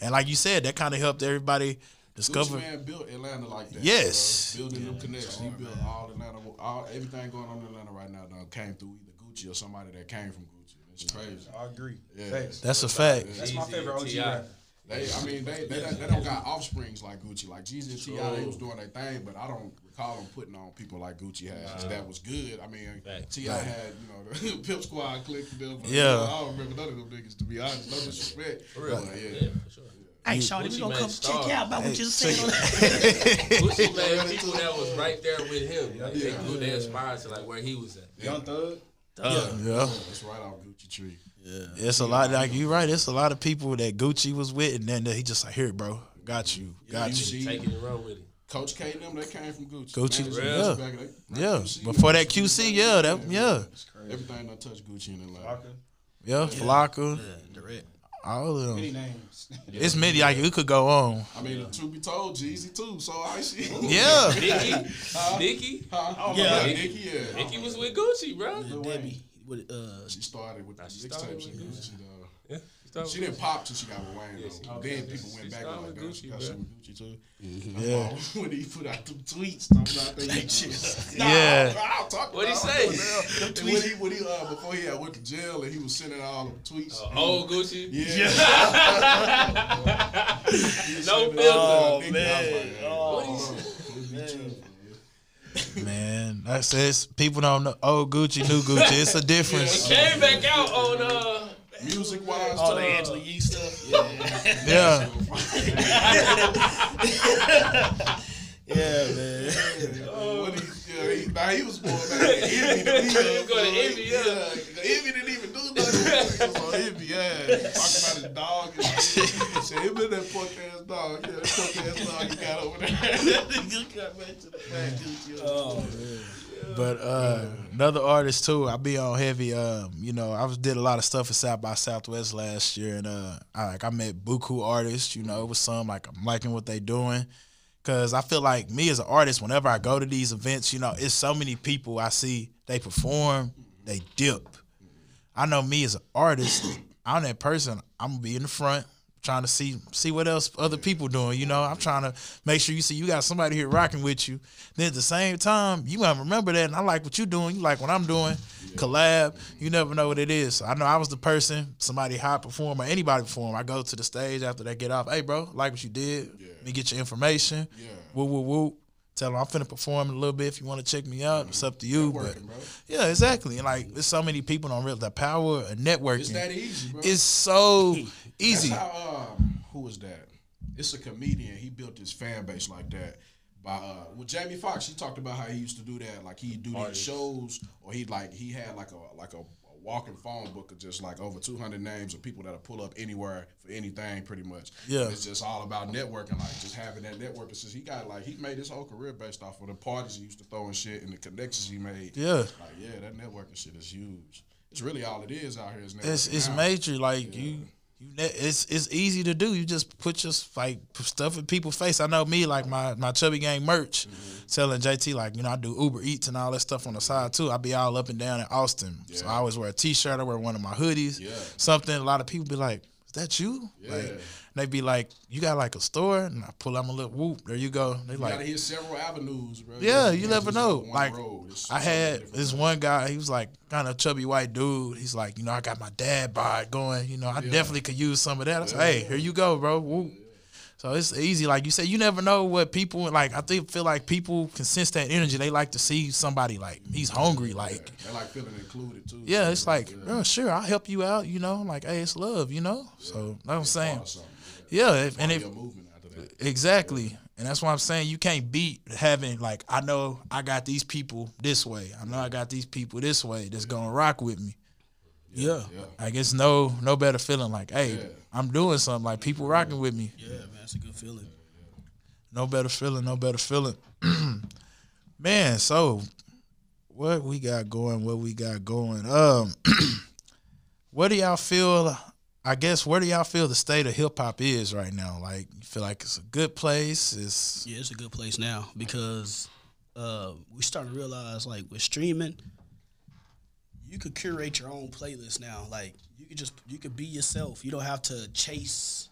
and like you said, that kind of helped everybody discover. Gucci Mane built Atlanta like that. Yes. bro. building them connections. He built all Atlanta, all everything going on in Atlanta right now. Done came through either Gucci or somebody that came from Gucci. It's crazy. I agree. Yeah. Facts. That's a fact. That's my Jeezy favorite OG rapper. They, I mean, they they, don't- they don't got offsprings like Gucci. Like Jeezy and T.I., they was doing their thing, but I don't recall them putting on people like Gucci has. That was good. I mean, Facts. T.I. had you know the *laughs* Pimp Squad click and them. Yeah. you know, I don't remember none of them niggas to be honest. No disrespect. For real. But, yeah. Yeah, for sure. Hey, Shawty, Gucci we gonna come star. check you out about what you said. on *laughs* Gucci made people that was right there with him. Like, they, grew- they aspired to like where he was at. Young Thug. Yeah. It's right off Gucci tree. Yeah. It's a lot. Like you're right. It's a lot of people that Gucci was with, and then he just like, here, bro, got you, got you you. see- Take it and with it. Coach K and them, they came from Gucci. Gucci, Managers yeah. back in Yeah, QC, before that QC, yeah, that yeah, Everything done touched Gucci in Atlanta. Parker. yeah, Flocka, Yeah, Direct. all of Many them. names. It's many. Like it could go on. I mean, truth be told, Jeezy too. So I see. Yeah, Nicki, Nicki, *laughs* Huh? Yeah. yeah, Nicki, yeah. Nicki was with Gucci, bro. Debbie. With, uh, She started with the mixtapes and with Gucci. though. Yeah, she started She with didn't pop till she got with Wayne. Yeah, though. she- then okay. people She went back started like with. Gucci, She got some shit with Gucci too. Yeah. *laughs* when he put out them tweets talking about that shit. *laughs* Nah, Yeah. I'll talk What'd he about say? it. And when he, when he, uh, before he had went to jail and he was sending all them tweets. Old Gucci. yeah. *laughs* No filter. Oh, Nigga, I was man. like, hey, What bro, he this be true, man. That says people don't know. Old Gucci, new Gucci. It's a difference. Came back out on uh Music wise, all the Angela Yee stuff. Yeah, Yeah, *laughs* yeah, man. What he, yeah, he, nah, he was more like Envy than he *laughs* He was going to Envy, yeah. Envy didn't even do nothing. He was on Envy, yeah. Talking about his dog and shit. He said, him and that punk ass dog. Yeah, that punk ass dog he got over there. *laughs* Nigga got back to the fat Gucci. Oh man. But uh, another artist too. I be on heavy. Um, you know, I was did a lot of stuff at South by Southwest last year, and uh, I like I met buku artists. You know, it was some like I'm liking what they doing. Cause I feel like me as an artist, whenever I go to these events, you know, it's so many people I see they perform, they dip. I know me as an artist, I'm that person. I'm gonna be in the front, trying to see see what else other people doing. You know, I'm trying to make sure you see you got somebody here rocking with you. Then at the same time, you might remember that, and I like what you're doing. You like what I'm doing. Collab. You never know what it is. I know I was the person, somebody high perform or anybody perform. I go to the stage after they get off. Hey, bro, like what you did. Let me get your information. Yeah. Woo woo woo. Tell them I'm finna perform a little bit. If you want to check me out, it's up to you. But bro. yeah, exactly. And like, there's so many people don't realize The power of networking It's that easy, bro. is so *laughs* easy. How, um, who was that? It's a comedian. He built his fan base like that. By uh, with Jamie Foxx, he talked about how he used to do that. Like he'd do these shows, or he like he had like a like a, a walking phone book of just like over two hundred names of people that'll pull up anywhere for anything, pretty much. Yeah. It's just all about networking, like just having that networking. Since he got like he made his whole career based off of the parties he used to throw and shit, and the connections he made. Yeah. Like yeah, that networking shit is huge. It's really all it is out here. Is It's it's now. major. Like you, you. It's it's easy to do. You just put your like stuff in people's face. I know me, like my my chubby gang merch, mm-hmm. selling JT. Like you know, I do Uber Eats and all that stuff on the side too. I be all up and down in Austin, so I always wear a T-shirt. I wear one of my hoodies. Yeah. Something. A lot of people be like, "Is that you? Like, and they be like, you got like a store, and I pull out my little whoop. There you go. They You like, gotta hit several avenues, bro. yeah, can't you never know. Like I had this one guy. He was like kind of chubby white dude. He's like, you know, I got my dad bod going. You know, I definitely could use some of that. I said, hey, here you go, bro. Whoop. So it's easy. Like you said, you never know what people like. I think feel like people can sense that energy. They like to see somebody like he's mm-hmm. hungry. Like They like feeling included too. yeah, So, it's like, oh, sure, I'll help you out. You know, like hey, it's love. You know. So that's what I'm saying. Or. Yeah, if, and And if movement after that. Exactly. And that's why I'm saying you can't beat having like I know I got these people this way. I know I got these people this way that's gonna rock with me. Yeah. I guess no no better feeling like, hey, I'm doing something like people rocking with me. Yeah, man, it's a good feeling. No better feeling, no better feeling. *clears throat* Man, so what we got going, what we got going. Um *clears throat* what do y'all feel I guess where do y'all feel the state of hip hop is right now? Like you feel like it's a good place? It's Yeah, it's a good place now because uh, we starting to realize like with streaming, you could curate your own playlist now. Like you could just you could be yourself. You don't have to chase.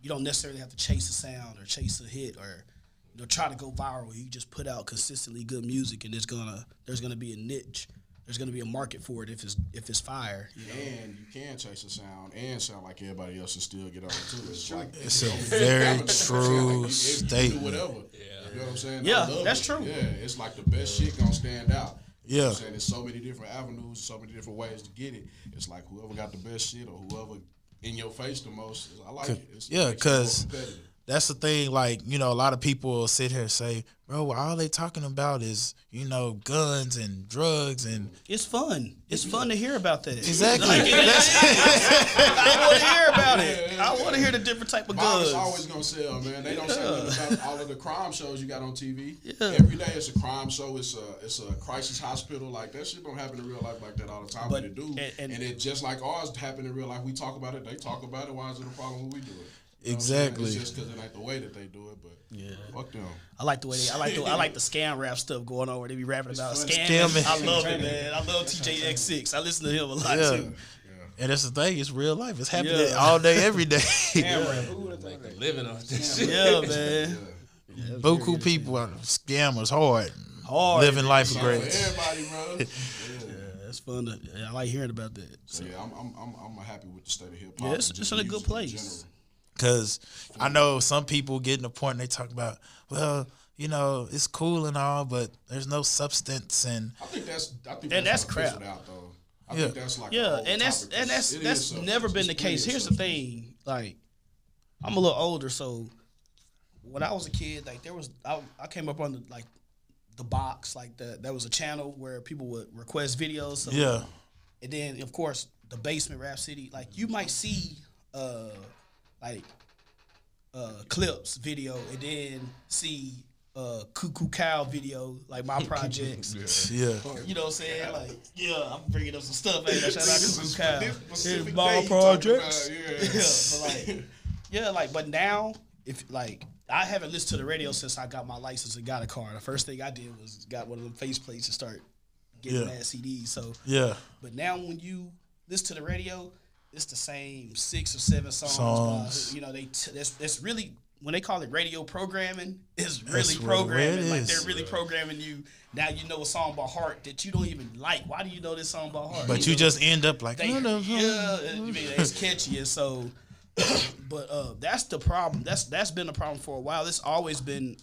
You don't necessarily have to chase a sound or chase a hit or you know try to go viral. You just put out consistently good music, and it's gonna there's gonna be a niche. There's gonna be a market for it if it's if it's fire. You know? And you can chase a sound and sound like everybody else and still get on it too. It's like It's a *laughs* very true You statement. do whatever. You know what I'm saying? Yeah, that's it. true. Yeah, it's like the best shit gonna stand out. You Yeah. what I'm saying? There's so many different avenues, so many different ways to get it. It's like whoever got the best shit or whoever in your face the most. I like it. It's, it Yeah, makes it more 'cause- competitive. That's the thing, like, you know, a lot of people will sit here and say, Bro, all they talking about is, you know, guns and drugs and It's fun. It's fun to hear about that. Exactly. Like, *laughs* I want to hear about it. I want to hear the different type of Violence guns. always gonna sell, man. They don't say nothing about all of the crime shows you got on TV. Yeah. Every day it's a crime show. It's a it's a crisis hospital. Like that shit don't happen in real life like that all the time. But, But- it do, and- and, and- it just like ours happen in real life. We talk about it. They talk about it. Why is it a problem when we do it? You know what I'm saying? Exactly. It's just because it ain't the way that they do it. But yeah, fuck them. I like the way they, I like the I like the scam rap stuff going on where they be rapping about fun. scamming. Scamming. I love it, man. I love TeeJayx6. I listen to him a lot Yeah. too. and that's the thing, it's real life. It's happening Yeah. all day, every day. *laughs* Living off this shit. Yeah, man. Buku people are scammers hard. Hard. Living life of For greats. everybody, bro. *laughs* Yeah, it's fun. To, I like hearing about that. So yeah, I'm I'm I'm, I'm happy with the state of hip hop. Yeah, it's- it's in a good music in place. General. Cause I know some people get in the point and they talk about, well, you know, it's cool and all, but there's no substance and I think that's I think And that's that's, crap. out though. I Yeah. think that's like Yeah, and that's and that's It is that's substance. never been It's the case. of Here's the thing, like I'm a little older, so when I was a kid, like there was I, I came up on the like the box, like the that was a channel where people would request videos. So yeah. and then of course the basement rap city like you might see uh like uh Clipse video and then see uh cuckoo cow video like my *laughs* projects Yeah. you know what i'm saying like yeah i'm bringing up some stuff hey, shout out This cuckoo is cow this here's my day you talking projects about, yeah, *laughs* Yeah. but like yeah like but now if like I haven't listened to the radio since I got my license and got a car. The first thing I did was got one of them face plates and start getting Yeah. mad CDs. So Yeah. but now when you listen to the radio, it's the same six or seven songs. Songs. By, you know, they t- that's that's really when they call it radio programming, it's That's really it programming. Like they're really programming you. Now you know a song by heart that you don't even like. Why do you know this song by heart? But you know, just end up like, they, "Oh, no, no." yeah, I mean, it's catchy and so. *clears throat* but uh, that's the problem. That's that's been a problem for a while. It's always been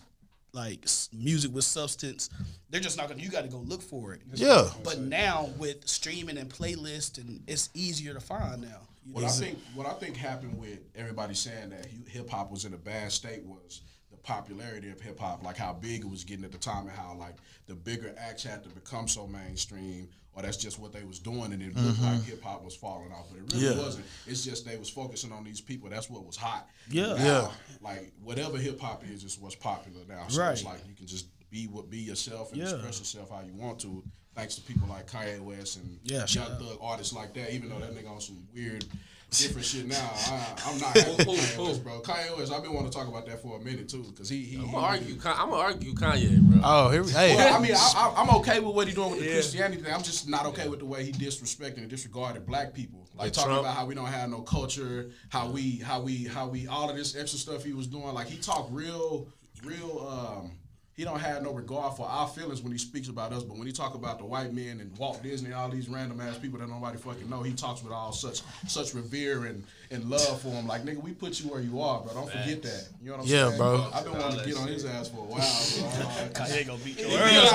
like music with substance. They're just not gonna. You got to go look for it. Yeah. But now with streaming and playlist, and it's easier to find now. You What know? I think what I think happened with everybody saying that hip hop was in a bad state was the popularity of hip hop, like how big it was getting at the time, and how like the bigger acts had to become so mainstream, or that's just what they was doing, and it looked like hip hop was falling off, but it really Mm-hmm. Yeah. wasn't. It's just they was focusing on these people. That's what was hot. Yeah. Now, Yeah. Like whatever hip hop is, is what's popular now. So it's Right. like you can just be what be yourself and Yeah. express yourself how you want to. Thanks to people like Kanye West and Yeah, young shout out. thug artists like that. Even though that nigga on some weird, different shit now, I, I'm not happy with Who- Kanye who- West, bro. Kanye West, I've been wanting to talk about that for a minute too, because he he. I'm gonna argue. Con- I'm gonna argue Kanye, bro. Oh, here we hey. Well, I mean, I, I, I'm okay with what he's doing with the Christianity thing. I'm just not okay with the way he disrespecting and disregarded black people. Like Like talking Trump? about how we don't have no culture, how we, how we, how we, all of this extra stuff he was doing. Like he talked real, real. um He don't have no regard for our feelings when he speaks about us. But when he talk about the white men and Walt Disney, all these random ass people that nobody fucking know, he talks with all such, such revere and and love for him. Like nigga, we put you where you are, bro. Don't forget that. You know what I'm Yeah, saying? Yeah, bro. I've been wanting to get on his ass for a while. *laughs* Kanye gonna beat your I,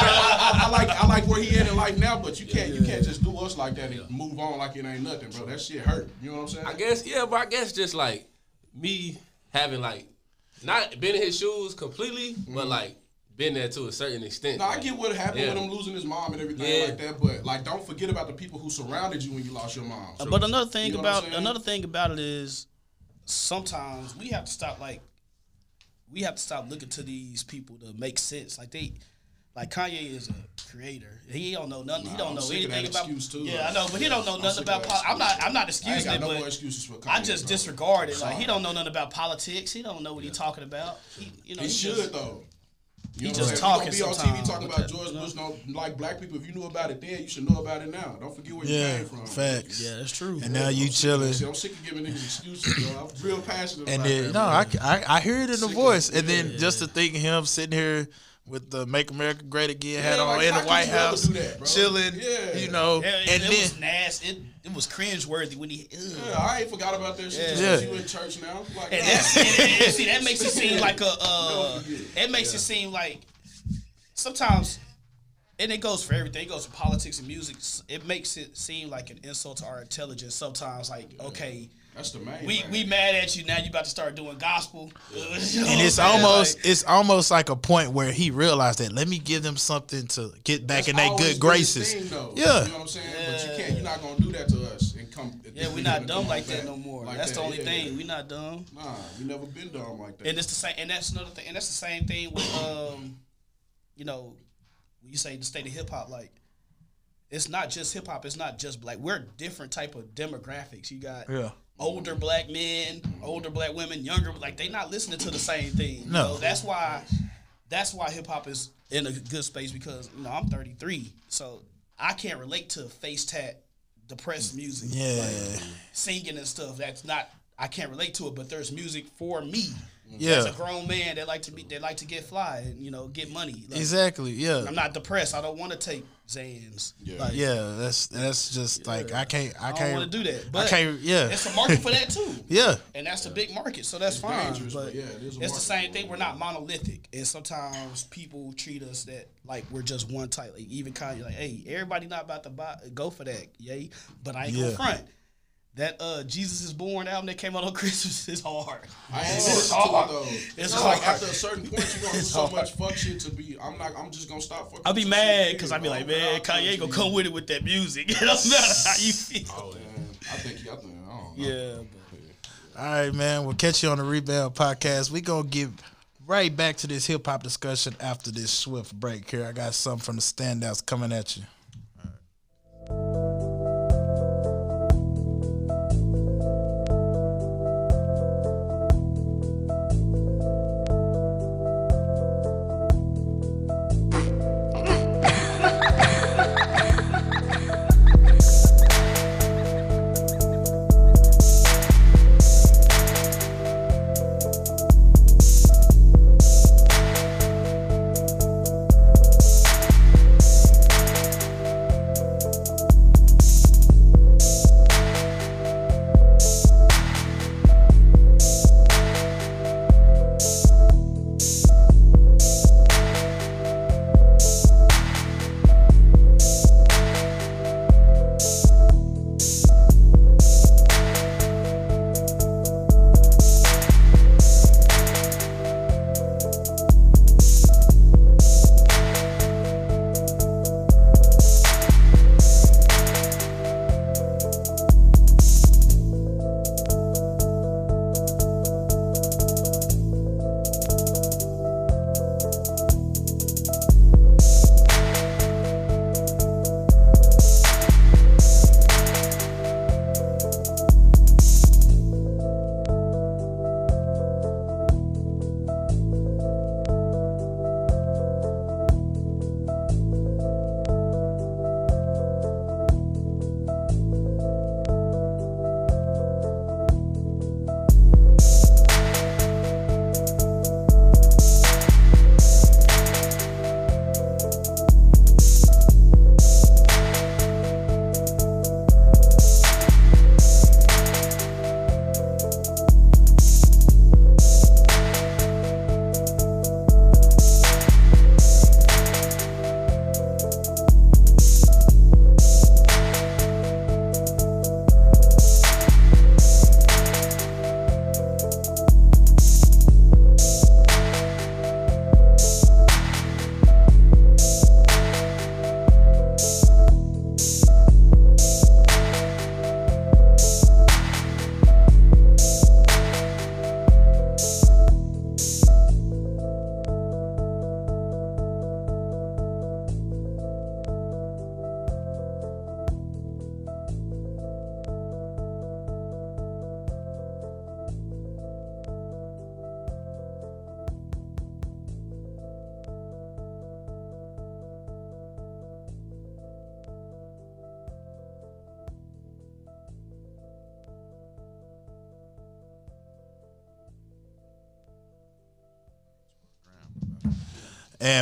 I, I like I like where he at in life now, but you can't you can't just do us like that and move on like it ain't nothing, bro. That shit hurt. You know what I'm saying? I guess yeah, but I guess just like me having like not been in his shoes completely, but mm-hmm. like been there to a certain extent. No, I get what happened Yeah. with him losing his mom and everything Yeah. like that, but like don't forget about the people who surrounded you when you lost your mom. So, But another thing you know about another thing about it is sometimes we have to stop like we have to stop looking to these people to make sense. Like they like Kanye is a creator. He don't know nothing. he don't I'm know anything about. excuse, too. Yeah, I know, but he don't know I'm nothing about. that Pol- I'm not. I'm not I ain't excusing got it, no but more excuses for Kanye. I just bro. disregard it. Like he don't know nothing about politics. He don't know what he's talking about. He, you know, He he should just- though. He You know just talking You sometimes, gonna be on TV talking about that- George you know? Bush don't like black people. If you knew about it then, you should know about it now. Don't forget where you Yeah, came from. facts. Yeah, that's true. And now you I'm chilling. that. I'm sick of giving niggas excuses, bro. I'm real passionate And about then no. I, I I hear it in the Sick of voice, it, and then just to think him sitting here with the "Make America Great Again" hat Yeah, on like, in the White House, that, chilling, Yeah. you know, Yeah, it, and it then was nasty. It, it was cringeworthy when he. ugh. Yeah, I ain't forgot about that shit. Just Yeah. you in church now. Like, And that's and, and- and see that makes it seem *laughs* like a uh, Don't it makes it seem like sometimes and it goes for everything. It goes for politics and music. It makes it seem like an insult to our intelligence. Sometimes, like okay, That's the main. we thing. we mad at you now. You about to start doing gospel, You *laughs* know and it's I'm almost Like, it's almost like a point where he realized that let me give them something to get back in their good graces. thing, though. Yeah. You know what I'm saying? But you can't. You're not gonna do that to us and come. yeah, we're not dumb like back that no more. like that's that, the only yeah. thing. We're not dumb. Nah, we never been dumb like that. And it's the same, and that's another thing, and that's the same thing with, um, you know, when you say the state of hip hop, like, it's not just hip hop. It's not just black. We're different type of demographics. You got Yeah. Older black men, older black women, younger. Like they not listening to the same thing. No. know, that's why. That's why hip hop is in a good space because you know I'm 33, so I can't relate to face tat, depressed music. Yeah. like, singing and stuff. That's not. I can't relate to it, but there's music for me. Mm-hmm. Yeah. As a grown man that like to be that like to get fly and you know get money. Like, Exactly. Yeah. I'm not depressed. I don't want to take Xans. Yeah. Like, Yeah. That's that's just like I can't I I don't can't want to do that. I But can't. Yeah. it's a market for that too. *laughs* Yeah. And that's a big market, so that's fine. but but yeah, it is a it's the same thing. We're not monolithic, and sometimes people treat us that like we're just one type. Like even Kanye, like, hey, everybody not about to buy go for that, yay. But I ain't Yeah. gonna front. That uh Jesus is Born album that came out on *laughs* Christmas is hard. I ain't It's listening to hard. it though. It's It's hard. like after a certain point, you gonna do so hard. much fuck shit to be. I'm not. I'm just gonna stop fucking. I'll be mad because I'll be like, Man, man, I'll Kanye gonna come with it with that music. *laughs* It don't matter how you feel. Oh man, I think. I think. I don't know. Yeah. All right, man. We'll catch you on the Rebound podcast. We gonna get right back to this hip hop discussion after this swift break. Here, I got something from the standouts coming at you.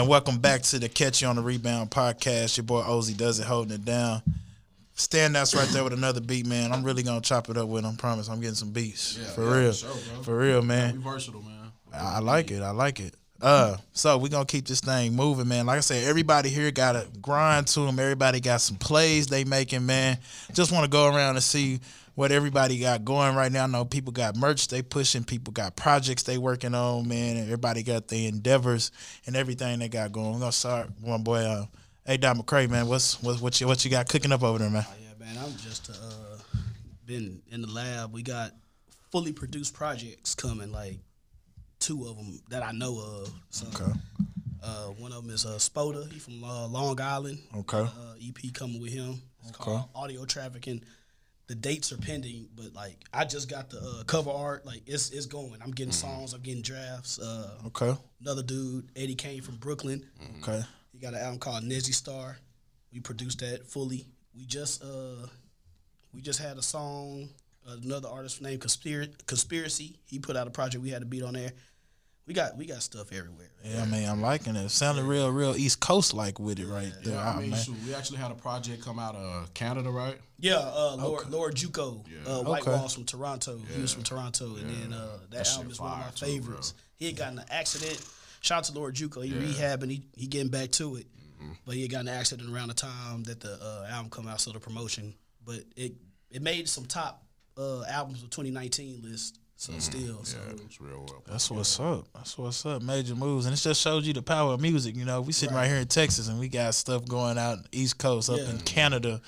And welcome back to the Catch You on the Rebound podcast. Your boy Ozzy does it, holding it down. Standouts right there with another beat, man. I'm really gonna chop it up with him. Promise, I'm getting some beats for yeah, real, for sure, for real, man. versatile, man. I I like it. I like it. Uh, so we gonna keep this thing moving, man. Like I said, everybody here got a grind to them. Everybody got some plays they making, man. Just want to go around and see what everybody got going right now. I know people got merch they pushing, people got projects they working on, man. Everybody got their endeavors and everything they got going. We're gonna start my boy, uh, A. Dot McCray, man. What's what what you what you got cooking up over there, man? Oh, yeah, man. I'm just uh, been in the lab. We got fully produced projects coming, like two of them that I know of. So, Okay. uh, one of them is uh, Spoda. He from uh, Long Island. Okay. Uh, EP coming with him. It's called Audio Trafficking. The dates are pending, but like I just got the uh, cover art. Like it's it's going. I'm getting songs. I'm getting drafts. Uh, Okay. another dude, Eddie Kaine from Brooklyn. Okay. He got an album called Nezzy Star. We produced that fully. We just uh we just had a song, another artist named Conspiracy Conspiracy. He put out a project we had a beat on there. We got we got stuff everywhere. Yeah, I mean, I'm liking it. Sounding real, real East Coast like with it right there. Yeah, I Ah, mean, shoot, we actually had a project come out of Canada, right? Yeah, uh Lord Lord Juco, uh White Okay. Walls from Toronto. He was from Toronto and then uh that, shit album is one of my too, favorites. bro. he had gotten an accident. Shout out to Lord Juco. He rehabbing, he he getting back to it. Mm-hmm. But he had gotten an accident around the time that the uh, album come out, so the promotion. But it it made some top uh, albums of 2019 list. So still, so Mm-hmm. Yeah, it's real well. That's what's up. That's what's up. Major moves, and it just shows you the power of music. You know, we sitting right, here in Texas, and we got stuff going out East Coast, up in Canada,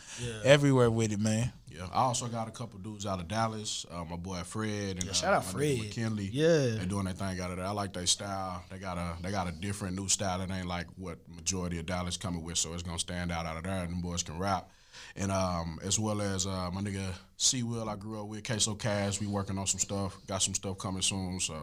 everywhere with it, man. Yeah, I also got a couple dudes out of Dallas. Uh, my boy Fred and uh, shout out my Fred. McKinley. Yeah. they're doing their thing out of there. I like their style. They got a they got a different new style. It ain't like what majority of Dallas coming with, so it's gonna stand out out of there. And them boys can rap. And um, as well as uh, my nigga C Will, I grew up with Queso Cash. We working on some stuff. Got some stuff coming soon. So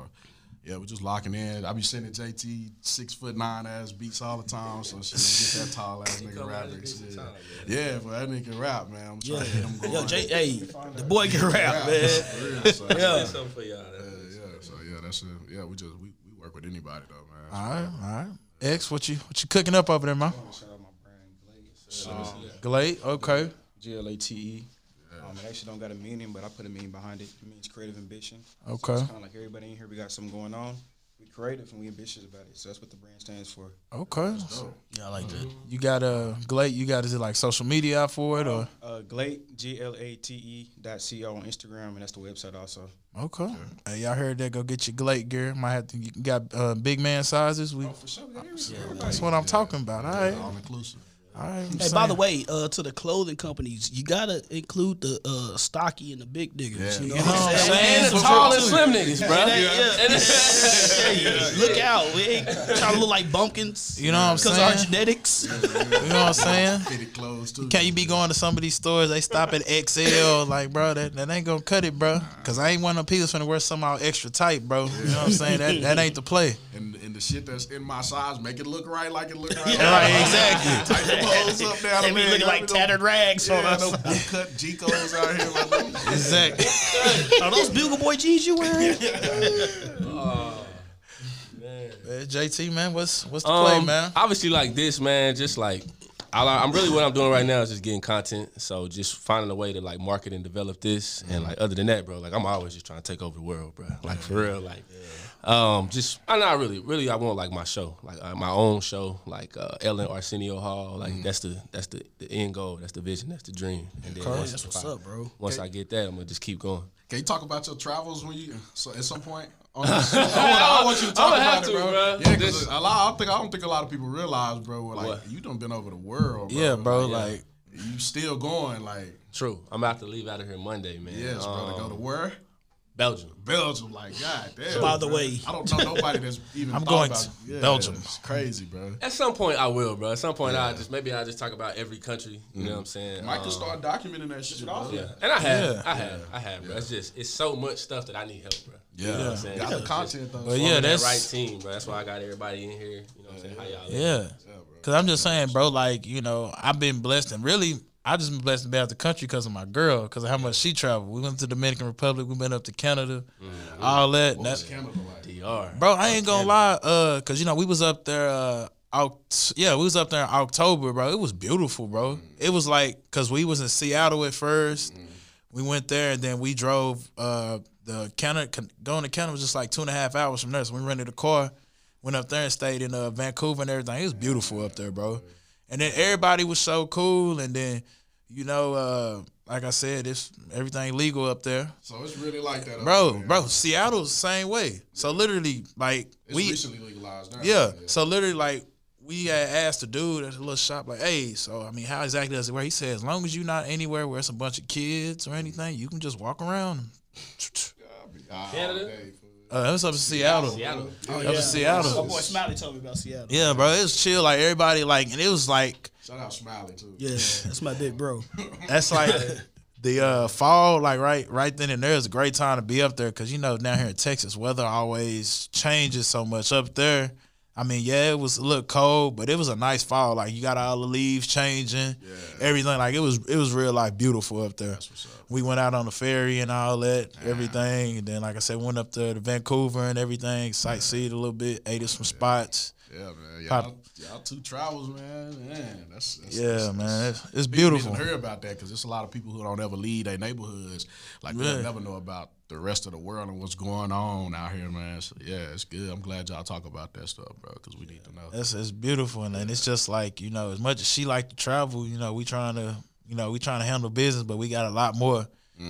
yeah, we just locking in. I be sending JT six foot nine ass beats all the time. So shit, get that *laughs* tall ass nigga rapping. shit. Yeah, but that nigga can rap, man. I'm trying to get him going. yo, J, hey, the boy can rap, man. For so, Yeah. Something for y'all. yeah, yeah, so yeah, that's it. Yeah, we just we, we work with anybody though, man. All right, all right. X, what you what you cooking up over there, man? Shout out my brand Glate. Um, Glade, okay. G L A T E. Um, it actually don't got a meaning, but I put a meaning behind it. It means creative ambition. So Okay. it's kind of like everybody in here, we got something going on. We creative and we ambitious about it. So that's what the brand stands for. Okay. Yeah, I like that. You got a Glade, you got is it like social media out for it or Uh, Glate, G L A T E dot C O on Instagram, and that's the website also. Okay. Hey, y'all heard that? Go get your Glade gear. Might have to you got uh, big man sizes. We For sure, we got everything. that's what I'm talking about. All right. all inclusive. All right. I'm Hey, by the way, uh, to the clothing companies, you gotta include the uh, stocky and the big diggers. You know You know what I'm saying? saying? And the tall and slim niggas, bro. Yeah. Look out. We ain't trying to look like bumpkins. You know what I'm saying? Because our saying? genetics. You know what I'm saying? Fitted clothes too. Can't you be going to some of these stores? They stop at XL, like, bro, that, that ain't gonna cut it, bro. Cause I ain't one of them people finna wear somehow extra tight, bro. You know what I'm saying? That that ain't the play. and, and the shit that's in my size, make it look right, like it look right. Right, exactly. Tighten the clothes up down They be leg, looking like you know, tattered rags on Yeah, us. no boot cut Jicos out here. Like, Exactly. Are those Bugle Boy jeans you wearing? Man, JT, man, what's what's the play, Um, man? Obviously, like this, man. Just like I, I'm really what I'm doing right now is just getting content. So just finding a way to like market and develop this. And like other than that, bro, like I'm always just trying to take over the world, bro. Like for real, like. Um, just I'm not really, really. I want like my show, like uh, my own show, like uh, Ellen Arsenio Hall. Like that's the that's the, the end goal, that's the vision, that's the dream. And then once, That's what's up, bro. once I get that, I'm gonna just keep going. Can you talk about your travels when you so at some point? *laughs* On this, I, want, I want you to talk about it, bro. bro. Yeah, because a lot. I don't think I don't think a lot of people realize, bro. Like What? you done been over the world, bro. Yeah, bro, like you still going, like True. I'm about to leave out of here Monday, man. yes, bro. To go to Um, where? Belgium. Belgium, like God damn. By the bro. way- I don't know nobody that's *laughs* even. I'm going about, to yeah, Belgium. It's crazy, bro. At some point, I will, bro. At some point, I just maybe I just talk about every country. You know what I'm saying? Mike can Um, start documenting that shit, bro. Yeah, and I have, Yeah. I have, I have, bro. It's just it's so much stuff that I need help, bro. Yeah, You know what I'm saying? got the content though. But yeah, Forming that that's- right team, bro. That's why I got everybody in here. You know what I'm saying? How y'all? yeah. Cause I'm just saying, bro. Like you know, I've been blessed, and really, I just been blessed to be out the country because of my girl, because of how much she traveled. We went to the Dominican Republic, we went up to Canada, all that. What's that Canada like? are. Bro, I ain't gonna lie, uh, cause you know we was up there, uh, Oct- yeah, we was up there in October, bro. It was beautiful, bro. It was like, cause we was in Seattle at 1st we went there and then we drove. Uh, the Canada going to Canada was just like two and a half hours from there. So we rented a car, went up there and stayed in uh, Vancouver and everything. It was beautiful up there, bro. And then everybody was so cool. And then, you know, uh, like I said, it's everything legal up there. So it's really like that, Bro, there. bro, Seattle's the same way. So literally, like It's we recently legalized now. yeah. So literally, like we had asked the dude at the little shop, like, "Hey, so I mean, how exactly does it work?" He said, "As long as you're not anywhere where it's a bunch of kids or anything, you can just walk around." *laughs* Canada? Okay. Uh, it was up in Seattle. Seattle. Oh, Up in Seattle. My boy Smiley told me about Seattle. Yeah, bro, it was chill. Like everybody, like, and it was like Shout out Smiley too. Yeah, that's my big bro. *laughs* that's like the uh, fall, like right, right then and there is a great time to be up there because you know down here in Texas, weather always changes so much. Up there, I mean, yeah, it was a little cold, but it was a nice fall. Like you got all the leaves changing, everything. Like it was, it was real life beautiful up there. We went out on the ferry and all that, everything, and then like I said, went up to Vancouver and everything, sightseed a little bit, ate at some spots. Yeah, man. Y'all, y'all two travels, man. Man, that's, that's Yeah, that's, man, it's, it's beautiful. hear about that because there's a lot of people who don't ever leave their neighborhoods. Like Yeah. they'll never know about the rest of the world and what's going on out here, man. So yeah, it's good. I'm glad y'all talk about that stuff, bro, because we need to know. It's it's beautiful, and, and it's just like you know, as much as she like to travel, you know, we trying to you know we trying to handle business, but we got a lot more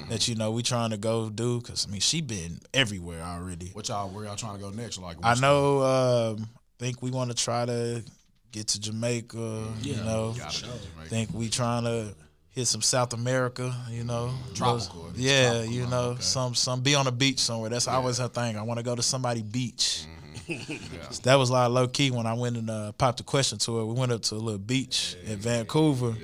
that you know we trying to go do. Cause I mean, she been everywhere already. What y'all, where y'all trying to go next? Like, I know. Um, think we want to try to get to Jamaica. You know, the- gotta do Jamaica. think we trying to hit some South America. You know, Tropical, it's Yeah, tropical, you know, okay. some some be on the beach somewhere. That's always her thing. I want to go to somebody beach. *laughs* Yeah. That was like low key when I went and uh, popped a question to her. We went up to a little beach in Vancouver.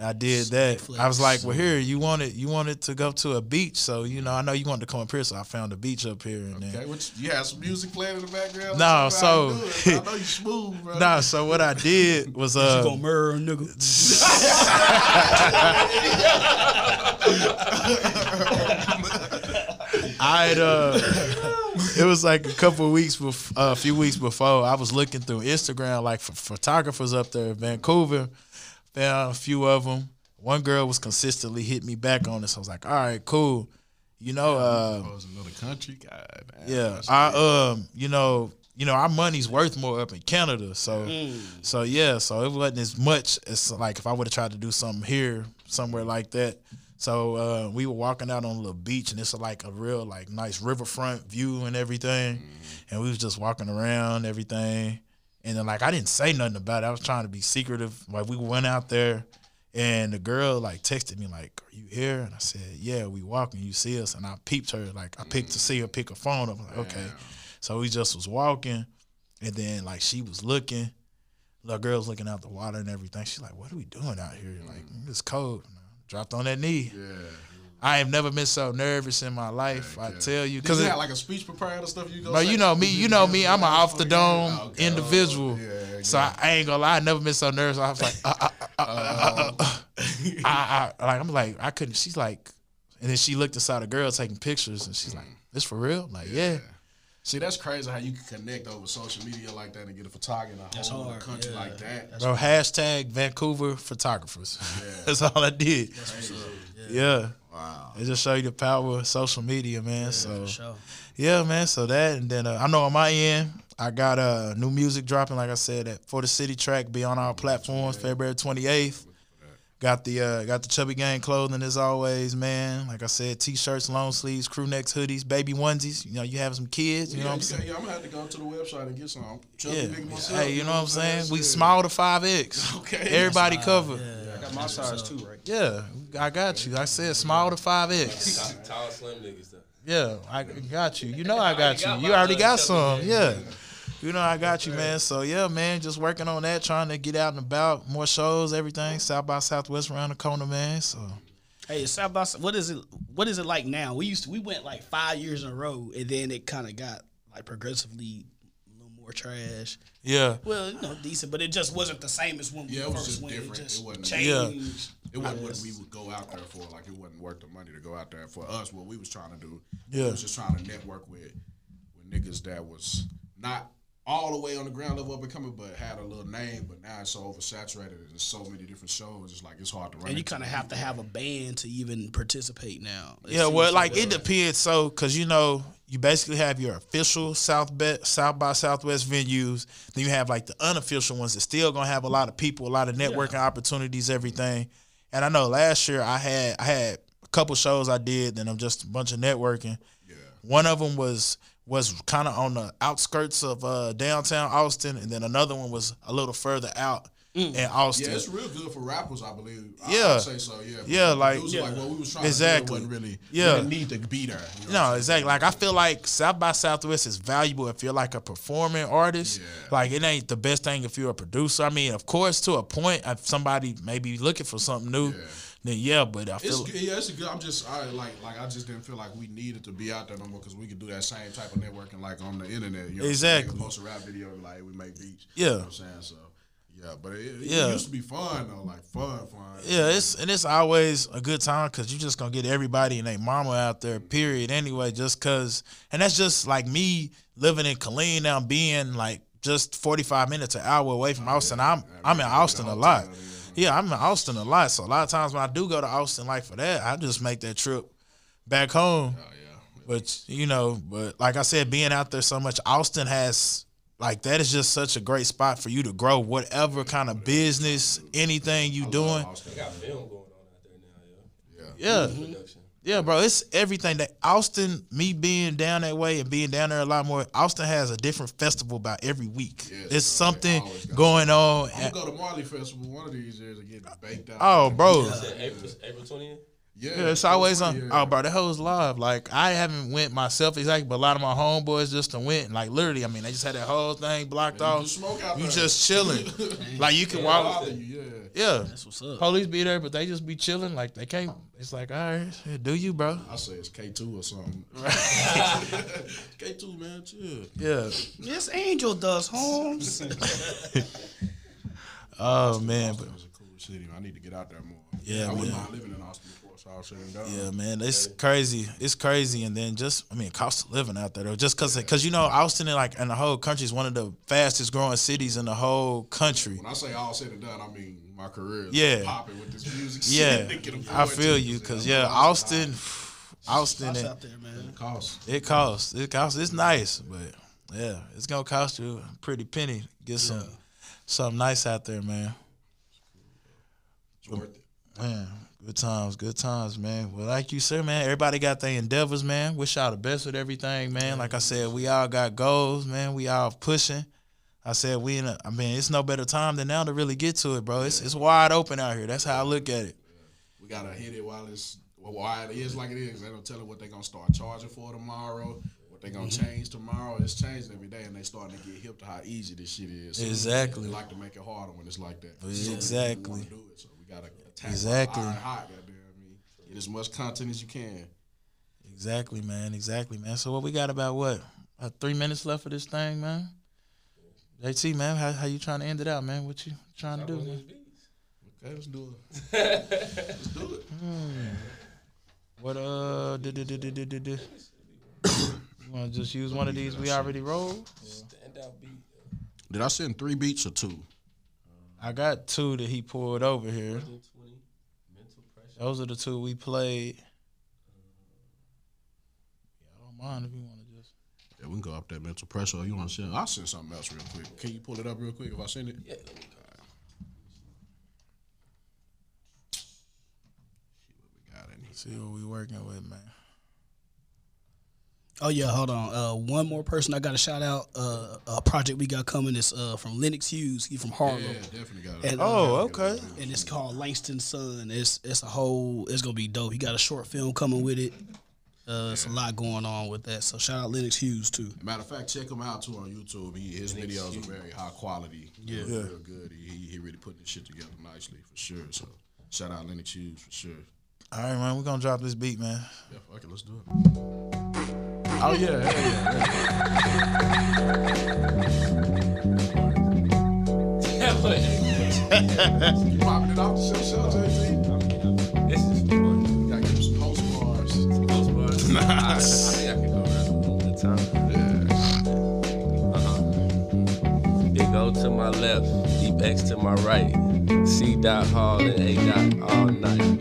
I did that. I was like, "Well, here you wanted you wanted to go to a beach, so you know I know you wanted to come up here, so I found a beach up here." And Okay, then, what you, you have some music playing in the background? No, Let's see how so- you. I know you *laughs* smooth, bro. nah, so what I did was uh, You gonna murder a nigga? *laughs* I'd uh, it was like a couple of weeks before, uh, a few weeks before. I was looking through Instagram, like for photographers up there in Vancouver. Found a few of them. One girl was consistently hitting me back on this. I was like, all right, cool. You know, uh, Oh, another country. God, yeah, I um, you know, you know, our money's worth more up in Canada. So, so yeah, so it wasn't as much as like if I would have tried to do something here, somewhere like that. So uh, we were walking out on a little beach, and it's like a real like nice riverfront view and everything. And we was just walking around everything, and then like I didn't say nothing about it. I was trying to be secretive. Like we went out there, and the girl like texted me like, "Are you here?" And I said, "Yeah, we walking. You see us?" And I peeped her like I picked to see her pick her phone up. Like, okay. So we just was walking, and then like she was looking. The girl's looking out the water and everything. She's like, "What are we doing out here? Like mm. it's cold." Dropped on that knee. Yeah. I have never been so nervous in my life. I tell you, Did you because have like a speech prepared or stuff? You go. but say? you know me, you know me. I'm an off the dome Oh, okay. individual. Oh, yeah, So I, I ain't gonna lie. I never been so nervous. I was like, uh, uh, uh, uh, uh, uh, uh. I, I, like I'm like I couldn't. She's like, and then she looked inside the girl taking pictures, and she's like, "This for real?" I'm like, yeah. See, that's crazy how you can connect over social media like that and get a photographer in a whole hard, country yeah. like that. Bro, hashtag Vancouver photographers. *laughs* That's all I did. Yeah. Wow. It just show you the power of social media, man. so Sure. yeah, man. So that and then uh, I know on my end, I got uh, new music dropping. Like I said, at for the city track, be on our platforms February twenty eighth. Got the uh, got the chubby gang clothing as always, man. Like I said, t-shirts, long sleeves, crew necks, hoodies, baby onesies. You know, you have some kids. You yeah, know what I'm saying? yeah, I'm gonna have to go to the website and get some. Chubby Yeah. big myself, Hey, you know what I'm saying? We Yeah. small to five X. *laughs* Okay. Everybody covered. I got my size too, right? Yeah, I got you. I said small to five X. Tall, slim niggas though. Yeah, I got you. You know I *laughs* got you. You already got some. Yeah. You know I got you, man. So yeah, man, just working on that, trying to get out and about, more shows, everything. South by Southwest around the corner, man. So Hey, South by Sou- what is it? What is it like now? We used to we went like five years in a row, and then it kind of got like progressively a little more trash. yeah, Well, you know, decent, but it just wasn't the same as when we Yeah, it was first just went. different. It just It wasn't- changed. It wasn't what we would go out there for. Like it wasn't worth the money to go out there for us. What we was trying to do, Yeah. we was just trying to network with with niggas that was not all the way on the ground level up and coming, but had a little name. But now it's so oversaturated. and There's so many different shows. It's like it's hard to run. And you kind of have to have a band to even participate now. It Yeah, well, so like it depends. So, cause you know, you basically have your official South Be- South by Southwest venues. Then you have like the unofficial ones that still gonna have a lot of people, a lot of networking opportunities, everything. And I know last year I had I had a couple shows I did, and I'm just a bunch of networking. Yeah. One of them was was kind of on the outskirts of uh, downtown Austin, and then another one was a little further out Mm. in Austin. Yeah, it's real good for rappers, I believe. I- Yeah. I'd say so. Yeah, Yeah, like- it was Yeah. like what we was trying Exactly. to do. It wasn't really. Yeah. we didn't need to be there. you know No, exactly. Like I feel like South by Southwest is valuable if you're like a performing artist. Yeah. Like it ain't the best thing if you're a producer. I mean, of course, to a point, if somebody may be looking for something new, then yeah. But I It's feel good. Yeah, it's good. I'm just I like like I just didn't feel like we needed to be out there no more because we could do that same type of networking like on the internet. You know, Exactly. Post a rap video like we make beats. Yeah. you know what I'm saying so. Yeah, but it, it Yeah. used to be fun though, like fun, fun. yeah, it's and it's always a good time because you're just gonna get everybody and their mama out there. Mm-hmm. Period. Anyway, just cause, and that's just like me living in Killeen now, being like just 45 minutes an hour away from oh, Austin. I'm I'm in Austin a lot. Yeah, I'm in Austin a lot. So a lot of times when I do go to Austin, like for that, I just make that trip back home. Oh, but you know, but like I said, being out there so much, Austin has like that is just such a great spot for you to grow whatever kind of business, anything you doing. They got film going on out there now, Yeah. Yeah, bro, it's everything that Austin, me being down that way and being down there a lot more, Austin has a different festival about every week. There's something always going on. I'm gonna go to Marley Festival one of these years and get baked out. Oh, bro. April, April 20th? Yeah, Yeah, it's always on. Oh, yeah. Oh, bro, the hoes live. Like I haven't went myself exactly, but a lot of my homeboys just done went. Like literally, I mean, they just had that whole thing blocked you off. can smoke out you there. just chilling. *laughs* like you can All walk. you, yeah. Yeah, That's what's up. police be there, but they just be chilling. Like they can't. It's like, all right, do you, bro? I say it's K two or something. *laughs* *laughs* K two, man, chill. Yeah. This Angel does, Holmes. Oh man, but Austin is a cool city. I need to get out there more. Yeah, I wouldn't man. mind living in Austin before, so I'll shut it down. Yeah, man, it's crazy. It's crazy, and then just I mean, cost of living out there though. Just cause, cause you know, Austin and like and the whole country is one of the fastest growing cities in the whole country. When I say all said and done, I mean my career is Yeah. popping with this music. *laughs* Yeah, shit. *laughs* Get 'em I feel to you, cause I'm yeah, Austin, *sighs* Austin, it, out there, man. cost. it costs. It costs. It's nice, but yeah, it's gonna cost you a pretty penny. to Get some something nice out there, man. It's worth it. Man, good times, good times, man. Well, like you said, man, everybody got their endeavors, man. Wish y'all the best with everything, man. Like I said, we all got goals, man. We all pushing. I said we in a, I mean, it's no better time than now to really get to it, bro. It's it's wide open out here. That's how I look at it. We gotta hit it while it's while it is like it is. They don't tell it what they gonna start charging for tomorrow. What they gonna Mm-hmm. change tomorrow? It's changing every day, and they starting to get hip to how easy this shit is. So Exactly. They like to make it harder when it's like that. Exactly. So we do it, so we gotta attack Exactly. Exactly. Hot, goddamn me. Get as much content as you can. Exactly, man. Exactly, man. So what we got about what? About three minutes left for this thing, man. JT, man, how, how you trying to end it out, man? What you trying to do, man? Okay, let's do it. *laughs* let's do it. What uh? Did, du, du, du, du, du, du. you want to just use one of these we already rolled? Stand out beat. Did I send three beats or two? I got two that he pulled over here. 20, mental pressure. Those are the two we played. Yeah, I don't mind if you want to just. Yeah, we can go up that mental pressure. You want to send? I'll send something else real quick. Can you pull it up real quick if I send it? Yeah, let me We got it. See what we working with, man. Oh yeah, hold on. Uh, one more person I got to shout out. Uh, a project we got coming is uh, from Lennox Hughes. He from Harlem. Yeah, definitely got it. And, Oh, uh, okay. and it's called Langston Sun. It's it's a whole. It's gonna be dope. He got a short film coming with it. Uh, it's a lot going on with that. So shout out Lennox Hughes too. Matter of fact, check him out too on YouTube. He, his videos are very high quality. Yeah, real good. He, he he really putting this shit together nicely for sure. So shout out Lennox Hughes for sure. All right, man. We're gonna drop this beat, man. Yeah, fuck it, let's do it. Oh yeah. yeah, yeah, yeah. you popping it off the shell shell, JT? This is fun. Gotta give some post bars. Some post bars. Nice. I, I think I can go around a little bit of time. Yeah. Uh-huh. Big O to my left, Deep X to my right. C. Dot Hall and A. Dot all night.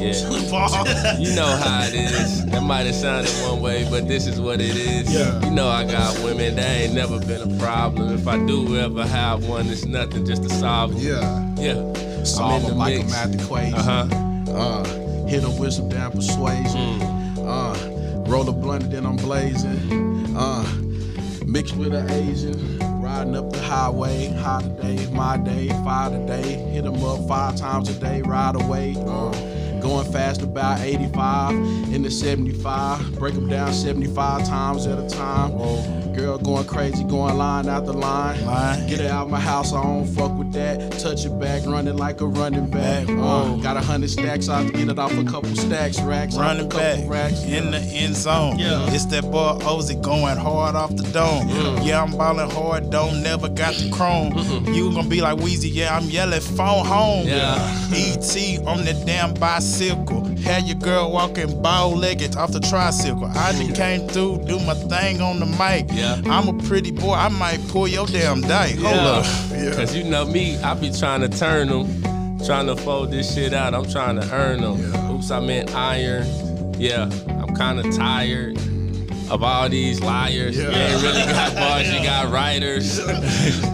Yeah. *laughs* You know how it is. That might have sounded one way, but this is what it is. Yeah. You know I got women. That ain't never been a problem. If I do ever have one, it's nothing just to solve 'em. Yeah. Yeah. Solve I'm them like mix. a math equation. Uh-huh. Uh, hit them with some damn persuasion. Uh, roll a blunt and then I'm blazing. Uh, mixed with an Asian. Riding up the highway, high today, my day, five today. Hit them up five times a day, ride away. Uh, going fast about 85 in the 75. Break them down 75 times at a time. Girl going crazy, going line after line. Line. Get it out my house, I don't fuck with that. Touch it back, running like a running back. Back, Uh, got a hundred stacks, I have to get it off a couple stacks, racks, Running a back racks. in the end zone. Yeah. It's that boy Ozzey going hard off the dome. Yeah, I'm balling hard, don't never got the chrome. You gonna be like Weezy, yeah, I'm yelling phone home. Yeah. ET on the damn bicycle. Had your girl walking bow legged off the tricycle. I done came through, do my thing on the mic. Yeah. I'm a pretty boy, I might pull your damn dyke. Hold up. Yeah. Cause you know me, I be trying to turn them, trying to fold this shit out. I'm trying to earn them. Oops, I meant iron. Yeah, I'm kind of tired of all these liars. Yeah. You ain't really got bars, you got writers.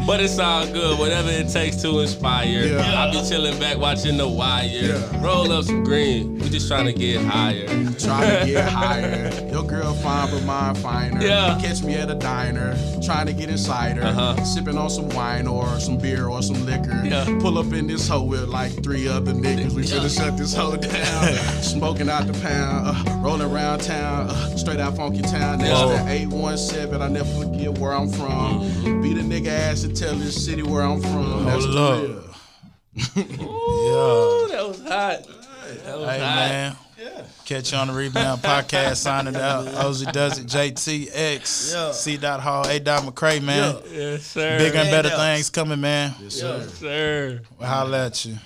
but it's all good, whatever it takes to inspire. I'll be chilling back watching The Wire. Roll up some green, we just trying to get higher. Trying to get *laughs* higher. Your girl fine, but mine finer. Yeah. Catch me at a diner, trying to get inside her. Uh-huh. Sipping on some wine or some beer or some liquor. Yeah. Pull up in this hoe with like three other niggas. We finna shut this hoe down. *laughs* Smoking out the pound, uh, rolling around town, uh, straight out funky town. Next Whoa. to 817, I never forget where I'm from. Mm-hmm. Beat a nigga ass and tell this city where I'm from. That's Hold the up. real. Ooh, that was hot. That was Hey hot. man. Catch you on the Rebound Podcast. Signing out. *laughs* Ozzey does it. JTX. Yeah. C. Dot Hall. A. Dot McCray, man. Yes, sir. Bigger and better Yeah. things coming, man. Yes, sir. We'll holla at you.